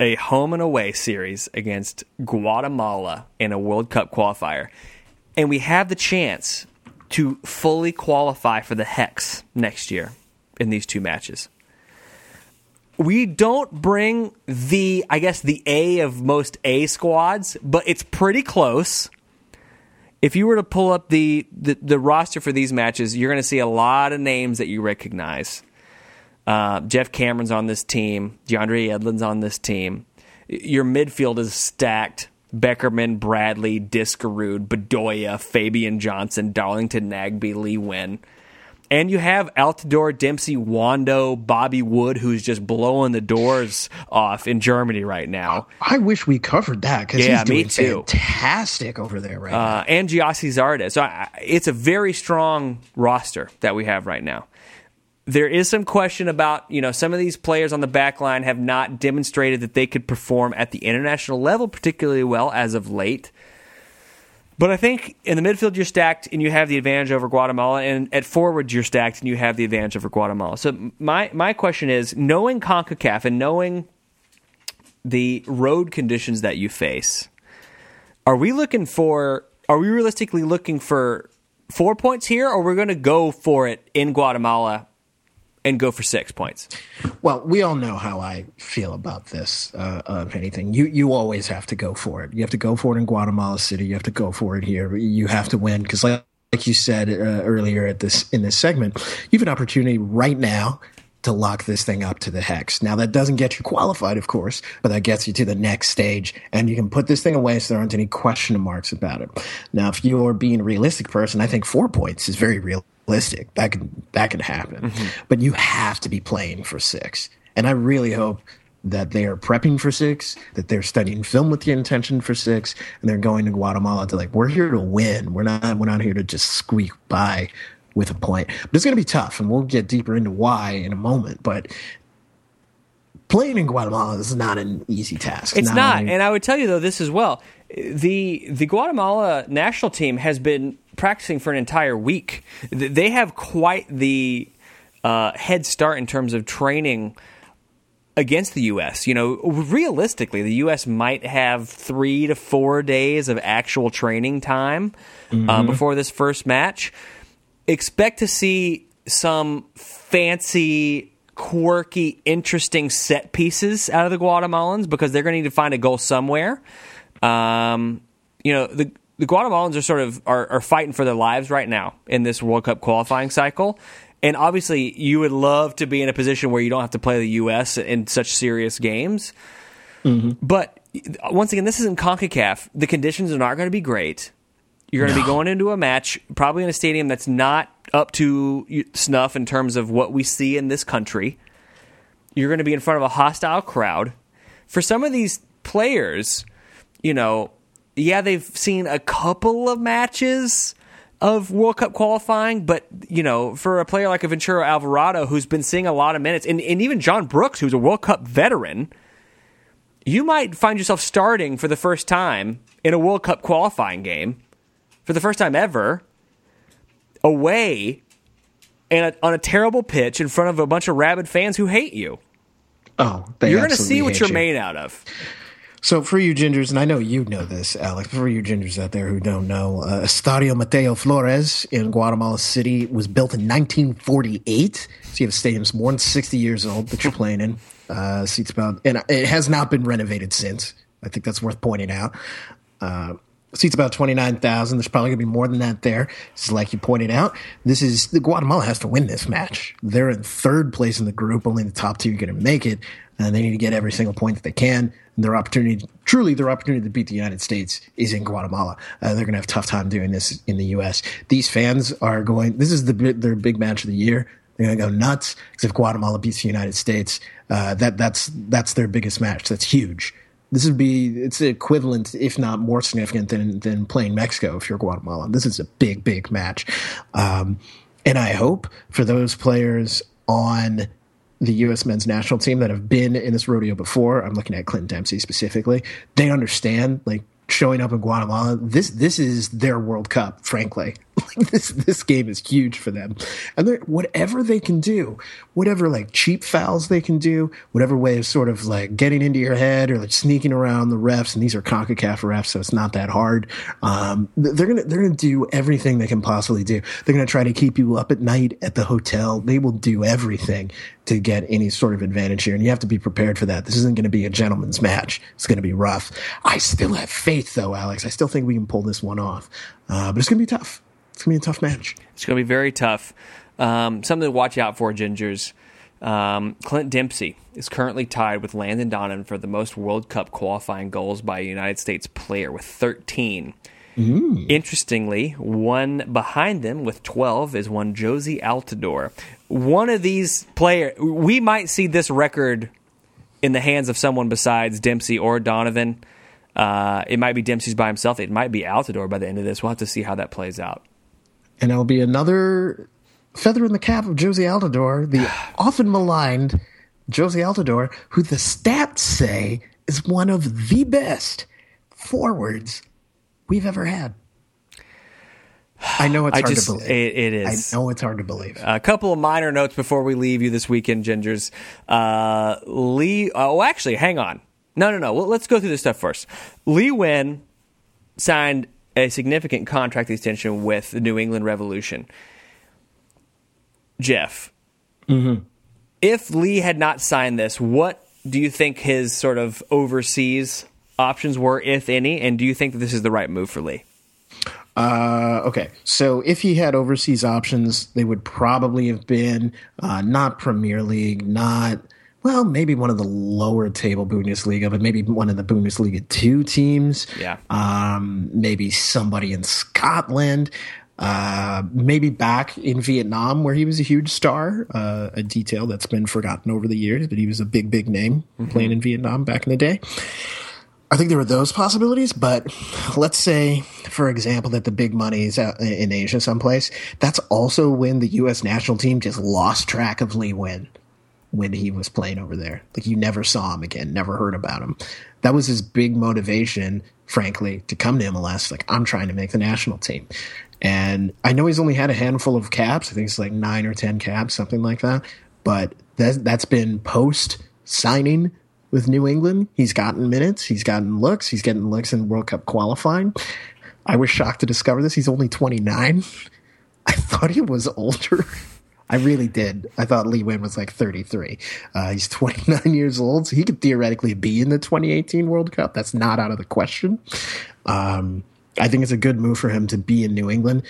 a home and away series against Guatemala in a World Cup qualifier, and we have the chance to fully qualify for the Hex next year in these two matches. We don't bring the, I guess, the A of most A squads, but it's pretty close. If you were to pull up the, the, the roster for these matches, you're going to see a lot of names that you recognize. Uh, Geoff Cameron's on this team. DeAndre Yedlin's on this team. Your midfield is stacked. Beckerman, Bradley, Diskerud, Bedoya, Fabian Johnson, Darlington Nagbe, Lee Nguyen. And you have Altidore, Dempsey, Wondo, Bobby Wood, who's just blowing the doors off in Germany right now. I wish we covered that because Yeah, he's doing me too. fantastic over there right now. Uh, and Gyasi Zardes. So I, it's a very strong roster that we have right now. There is some question about, you know, some of these players on the back line have not demonstrated that they could perform at the international level particularly well as of late. But I think in the midfield you're stacked and you have the advantage over Guatemala, and at forward you're stacked and you have the advantage over Guatemala. So my my question is, knowing Concacaf and knowing the road conditions that you face, are we looking for? Are we realistically looking for four points here, or we're going to go for it in Guatemala and go for six points? Well, we all know how I feel about this. Uh, of anything, you you always have to go for it. You have to go for it in Guatemala City. You have to go for it here. You have to win because, like, like you said uh, earlier at this in this segment, you have an opportunity right now to lock this thing up to the hex. Now that doesn't get you qualified, of course, but that gets you to the next stage, and you can put this thing away so there aren't any question marks about it. Now, if you're being a realistic person, I think four points is very realistic. That can that can happen, mm-hmm. but you have to be playing for six, and I really hope that they are prepping for six, that they're studying film with the intention for six, and they're going to Guatemala to like, we're here to win. We're not we're not here to just squeak by with a point. But it's gonna be tough, and we'll get deeper into why in a moment. But playing in Guatemala is not an easy task. It's not, only- and I would tell you though this as well. The the Guatemala national team has been practicing for an entire week. They have quite the uh, head start in terms of training against the U.S. You know, realistically, the U.S. might have three to four days of actual training time uh, before this first match. Expect to see some fancy, quirky, interesting set pieces out of the Guatemalans because they're going to need to find a goal somewhere. Um, you know, the the Guatemalans are sort of are, are fighting for their lives right now in this World Cup qualifying cycle. And obviously, you would love to be in a position where you don't have to play the U.S. in such serious games. But once again, this isn't CONCACAF. The conditions are not going to be great. You're going to be going into a match probably in a stadium that's not up to snuff in terms of what we see in this country. You're going to be in front of a hostile crowd. For some of these players, you know, yeah, they've seen a couple of matches of World Cup qualifying, but you know, for a player like a Ventura Alvarado who's been seeing a lot of minutes, and, and even John Brooks, who's a World Cup veteran, you might find yourself starting for the first time in a World Cup qualifying game for the first time ever away and on a terrible pitch in front of a bunch of rabid fans who hate you. oh, You're going to see what you're you. made out of. So for you gingers, and I know you know this, Alex, for you gingers out there who don't know, uh, Estadio Mateo Flores in Guatemala City was built in 1948. So you have a stadium that's more than 60 years old that you're playing in. Uh, seats about, and it has not been renovated since. I think that's worth pointing out. Uh, seats about 29,000. There's probably going to be more than that there. Is like you pointed out. This is the Guatemala has to win this match. They're in third place in the group. Only the top two are going to make it. And they need to get every single point that they can. And their opportunity, truly their opportunity to beat the United States is in Guatemala. Uh, they're going to have a tough time doing this in the U.S. These fans are going, this is the, their big match of the year. They're going to go nuts because if Guatemala beats the United States, uh, that, that's, that's their biggest match. That's huge this would be it's equivalent, if not more significant than than playing Mexico if you're Guatemala. This is a big, big match, um, and I hope for those players on the U.S. men's national team that have been in this rodeo before. I'm looking at Clinton Dempsey specifically. They understand like showing up in Guatemala. This this is their World Cup, frankly. this this game is huge for them, and whatever they can do, whatever like cheap fouls they can do, whatever way of sort of like getting into your head or like sneaking around the refs, and these are Concacaf refs, so it's not that hard. Um, they're gonna they're gonna do everything they can possibly do. They're gonna try to keep you up at night at the hotel. They will do everything to get any sort of advantage here, and you have to be prepared for that. This isn't going to be a gentleman's match. It's going to be rough. I still have faith, though, Alex. I still think we can pull this one off, uh, but it's going to be tough. It's gonna be a tough match. It's gonna be very tough. Um, something to watch out for, Gingers. Um, Clint Dempsey is currently tied with Landon Donovan for the most World Cup qualifying goals by a United States player with 13. Mm. Interestingly, one behind them with 12 is one Jozy Altidore. One of these players, we might see this record in the hands of someone besides Dempsey or Donovan. Uh, it might be Dempsey's by himself. It might be Altidore by the end of this. We'll have to see how that plays out and it'll be another feather in the cap of Jozy Altidore, the often maligned Jozy Altidore, who the stats say is one of the best forwards we've ever had. I know it's I hard just, to believe. It, it is. I know it's hard to believe. A couple of minor notes before we leave you this weekend, Gingers. Uh, Lee. Oh, actually, hang on. No, no, no. Well, let's go through this stuff first. Lee Nguyen signed a significant contract extension with the New England Revolution. Jeff, mm-hmm. if Lee had not signed this, what do you think his sort of overseas options were, if any? And do you think that this is the right move for Lee? Uh, okay, so if he had overseas options, they would probably have been uh, not Premier League, not well, maybe one of the lower table Bundesliga, but maybe one of the Bundesliga two teams. Yeah. Um, maybe somebody in Scotland. Uh, maybe back in Vietnam where he was a huge star, uh, a detail that's been forgotten over the years, but he was a big, big name mm-hmm. playing in Vietnam back in the day. I think there were those possibilities, but let's say, for example, that the big money is in Asia someplace. That's also when the U.S. national team just lost track of Lee Nguyen when he was playing over there. Like you never saw him again, never heard about him. That was his big motivation, frankly, to come to MLS. Like I'm trying to make the national team. And I know he's only had a handful of caps. I think it's like nine or ten caps, something like that. But that that's been post signing with New England. He's gotten minutes, he's gotten looks, he's getting looks in World Cup qualifying. I was shocked to discover this. He's only 29. I thought he was older. I really did. I thought Lee Nguyen was like 33. Uh, he's 29 years old, so he could theoretically be in the 2018 World Cup. That's not out of the question. Um, I think it's a good move for him to be in New England.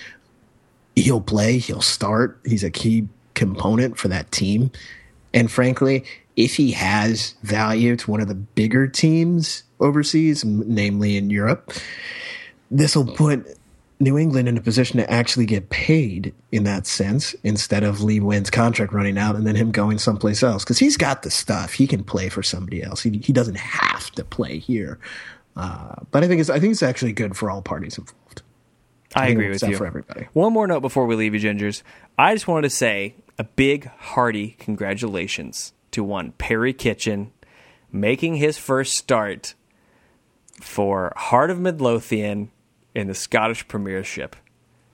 He'll play, he'll start. He's a key component for that team. And frankly, if he has value to one of the bigger teams overseas, namely in Europe, this will put New England in a position to actually get paid in that sense instead of Lee Nguyen's contract running out and then him going someplace else because he's got the stuff. He can play for somebody else. He, he doesn't have to play here. Uh, but I think it's I think it's actually good for all parties involved. I, I agree with you. For everybody. One more note before we leave you, Gingers. I just wanted to say a big hearty congratulations to one Perry Kitchen making his first start for Heart of Midlothian in the Scottish Premiership.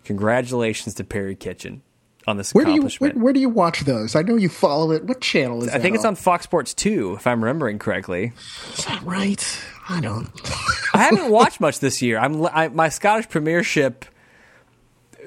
Congratulations to Perry Kitchen on this where accomplishment. Do you, where, where, do you watch those? I know you follow it. What channel is it? I think it's on Fox Sports 2, if I'm remembering correctly. Is that right? I don't. I haven't watched much this year. I'm I, my Scottish Premiership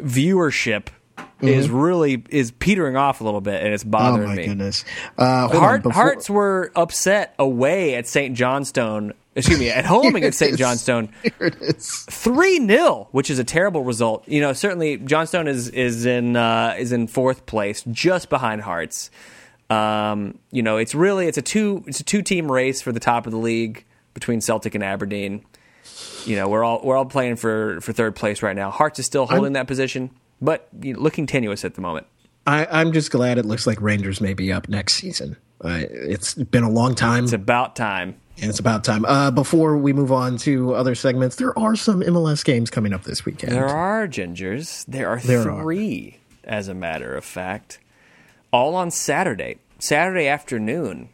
viewership mm-hmm. is really is petering off a little bit, and it's bothering me. Oh my me. goodness! Uh, Heart, before... Hearts were upset away at St. Johnstone excuse me, at home against St. Johnstone. Here it is. three 0 which is a terrible result. You know, certainly Johnstone is is in uh, is in fourth place, just behind Hearts. Um, you know, it's really it's a two it's a two team race for the top of the league between Celtic and Aberdeen. You know, we're all we're all playing for for third place right now. Hearts is still holding that position, but you know, looking tenuous at the moment. I, I'm just glad it looks like Rangers may be up next season. Uh, it's been a long time. It's about time. And it's about time. Uh, before we move on to other segments, there are some MLS games coming up this weekend. There are gingers. There are There are. three, as a matter of fact, all on Saturday, Saturday afternoon,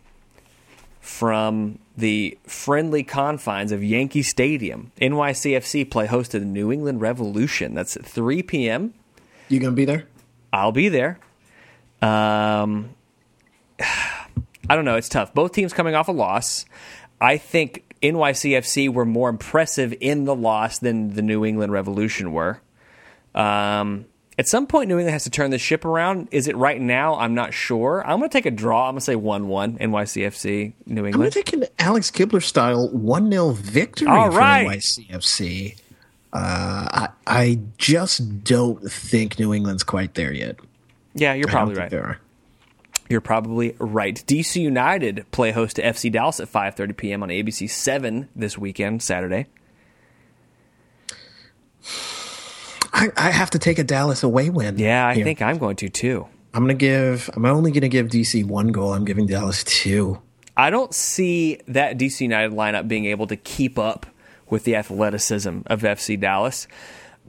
from the friendly confines of Yankee Stadium. NYCFC play host to the New England Revolution. That's at 3 p.m. You gonna be there? I'll be there. Um, I don't know. It's tough. Both teams coming off a loss. I think NYCFC were more impressive in the loss than the New England Revolution were. Um, at some point, New England has to turn the ship around. Is it right now? I'm not sure. I'm going to take a draw. I'm going to say 1 1 NYCFC, New England. I'm gonna take an Alex Kibler style one 0 victory All for. NYCFC. Uh, I, I just don't think New England's quite there yet. yeah, you're I don't probably think right. they are. You're probably right. DC United play host to FC Dallas at 5:30 p.m. on ABC 7 this weekend, Saturday. I, I have to take a Dallas away win. Yeah, I here. think I'm going to too. I'm gonna give. I'm only gonna give DC one goal. I'm giving Dallas two. I don't see that DC United lineup being able to keep up with the athleticism of FC Dallas.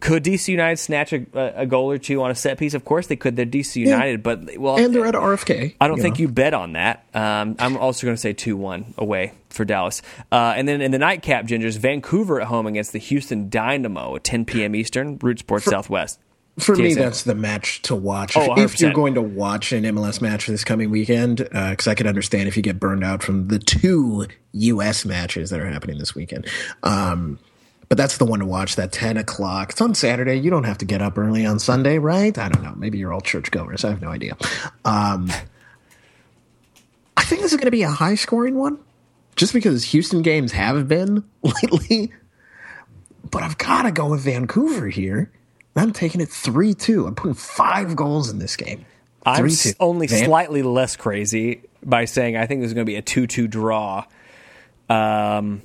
Could DC United snatch a, a goal or two on a set piece? Of course they could. They're DC United, but well, And they're at RFK. I don't you think know. you bet on that. Um, I'm also going to say 2 1 away for Dallas. Uh, and then in the nightcap, Gingers, Vancouver at home against the Houston Dynamo at 10 p.m. Eastern, Root Sports Southwest. For me, that's the match to watch. Oh, if you're going to watch an MLS match this coming weekend, because I could understand if you get burned out from the two U.S. matches that are happening this weekend. Um, but that's the one to watch. That ten o'clock. It's on Saturday. You don't have to get up early on Sunday, right? I don't know. Maybe you're all churchgoers. I have no idea. Um, I think this is going to be a high scoring one, just because Houston games have been lately. But I've got to go with Vancouver here. I'm taking it 3 2. I'm putting five goals in this game. I'm 3-2. only Van- slightly less crazy by saying I think there's going to be a 2 2 draw. Um,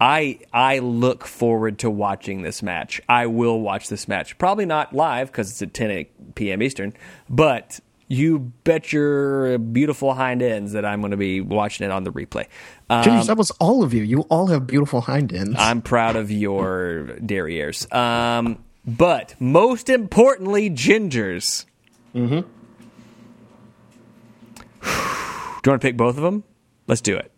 I I look forward to watching this match. I will watch this match. Probably not live because it's at 10 p.m. Eastern, but you bet your beautiful hind ends that I'm going to be watching it on the replay. Um, Jeez, that was all of you. You all have beautiful hind ends. I'm proud of your derrieres. Um, but most importantly, gingers. Mm-hmm. Do you want to pick both of them? Let's do it.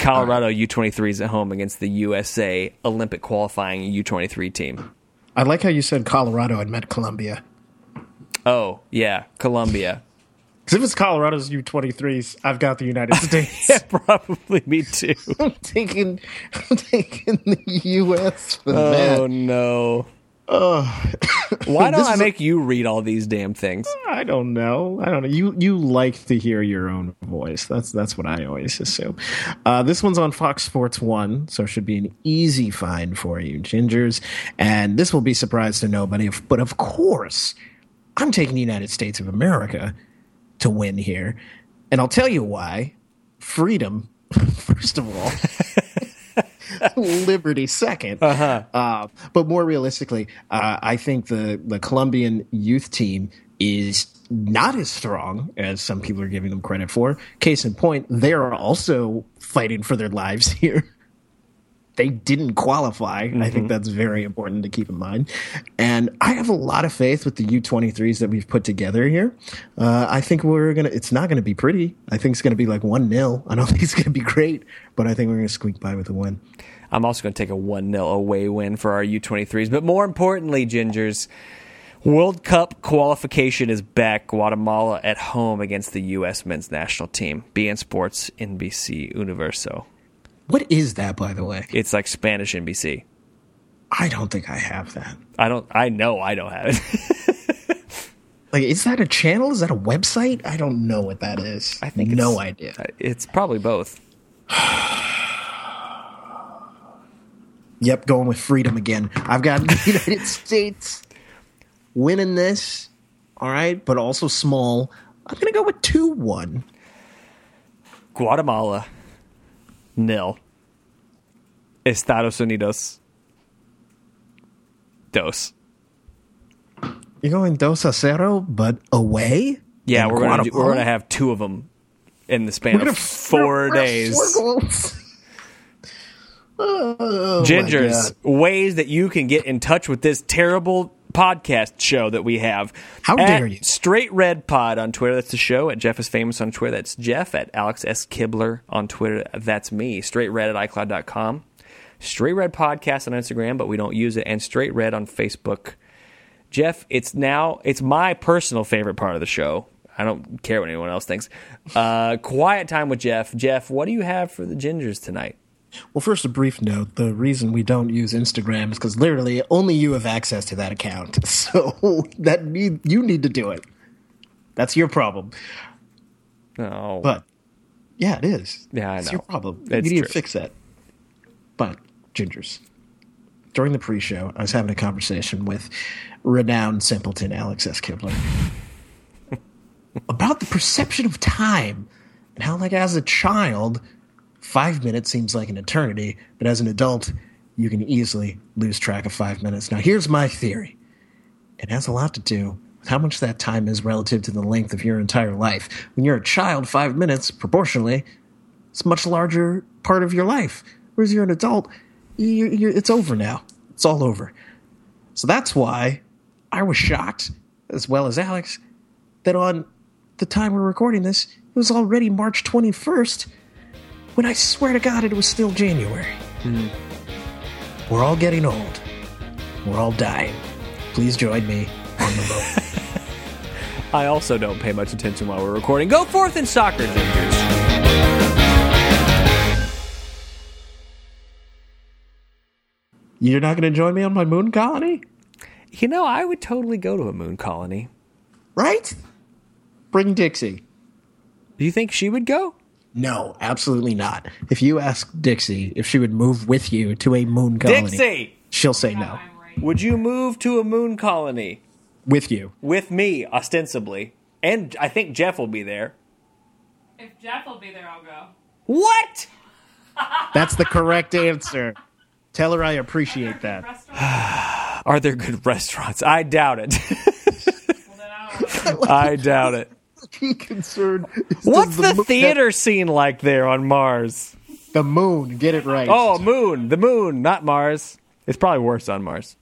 Colorado U23s at home against the USA Olympic qualifying U23 team. I like how you said Colorado and meant Colombia. Oh, yeah, Colombia. Because if it's Colorado's U23s, I've got the United States. yeah, probably me too. I'm taking, I'm taking the U.S. for the Oh, that. no. Why don't I is a- make you read all these damn things? I don't know. I don't know. You you like to hear your own voice. That's that's what I always assume. Uh, this one's on Fox Sports One, so it should be an easy find for you, Gingers. And this will be surprise to nobody. But of course, I'm taking the United States of America to win here, and I'll tell you why. Freedom, first of all. Liberty 2nd Uh, but more realistically, uh, I think the the Colombian youth team is not as strong as some people are giving them credit for. Case in point, they are also fighting for their lives here. They didn't qualify. and I think that's very important to keep in mind. And I have a lot of faith with the U23s that we've put together here. Uh, I think we're going to, it's not going to be pretty. I think it's going to be like 1 0. I don't think it's going to be great, but I think we're going to squeak by with a win. I'm also going to take a 1 0 away win for our U23s. But more importantly, Gingers, World Cup qualification is back. Guatemala at home against the U.S. men's national team. beIN Sports, NBC Universo. What is that, by the way? It's like Spanish NBC. I don't think I have that. I don't. I know I don't have it. Like, is that a channel? Is that a website? I don't know what that is. I think no idea. It's probably both. Yep, going with freedom again. I've got the United States winning this. All right, but also small. I'm going to go with 2 1. Guatemala, nil. Estados Unidos, dos. You're going dos a cero, but away? Yeah, we're gonna do, we're gonna have two of them in the span We're of gonna- four we're- we're days. Oh, Gingers, ways that you can get in touch with this terrible podcast show that we have. How dare you. Straight Red Pod on Twitter. That's the show. At Jeff is famous on Twitter. That's Jeff. At Alex S. Kibler on Twitter. That's me. Straight Red at iCloud.com. Straight Red Podcast on Instagram, but we don't use it. And Straight Red on Facebook. Jeff, it's now it's my personal favorite part of the show. I don't care what anyone else thinks. Uh, quiet time with Jeff. Jeff, what do you have for the Gingers tonight? Well, first, a brief note. The reason we don't use Instagram is because literally only you have access to that account. So that need you need to do it. That's your problem. No. But yeah, it is. Yeah, I it's know. your problem. It's you need true. to fix that. But gingers, during the pre-show, I was having a conversation with renowned simpleton Alex S. Kibler about the perception of time and how, like, as a child, five minutes seems like an eternity, but as an adult, you can easily lose track of five minutes. Now, here's my theory. It has a lot to do with how much that time is relative to the length of your entire life. When you're a child, five minutes, proportionally, it's a much larger part of your life. Whereas you're an adult, you you it's over now. It's all over. So that's why I was shocked, as well as Alex, that on the time we're recording this, it was already March 21st, when I swear to God it was still January. Hmm. We're all getting old. We're all dying. Please join me on the boat. I also don't pay much attention while we're recording. Go forth in soccer, Gingers. You're not going to join me on my moon colony? You know, I would totally go to a moon colony. Right? Bring Dixie. Do you think she would go? No, absolutely not. If you ask Dixie if she would move with you to a moon colony, Dixie, she'll say no. would you move to a moon colony With you. with me, ostensibly? And I think Jeff will be there. If Jeff will be there, I'll go. What? That's the correct answer. Tell her I appreciate that. Are there good restaurants? I doubt it. well, then I don't know. I doubt it. Key concern is What's the moon- theater scene like there on Mars? The moon. Get it right. Oh, moon. The moon, not Mars. It's probably worse on Mars.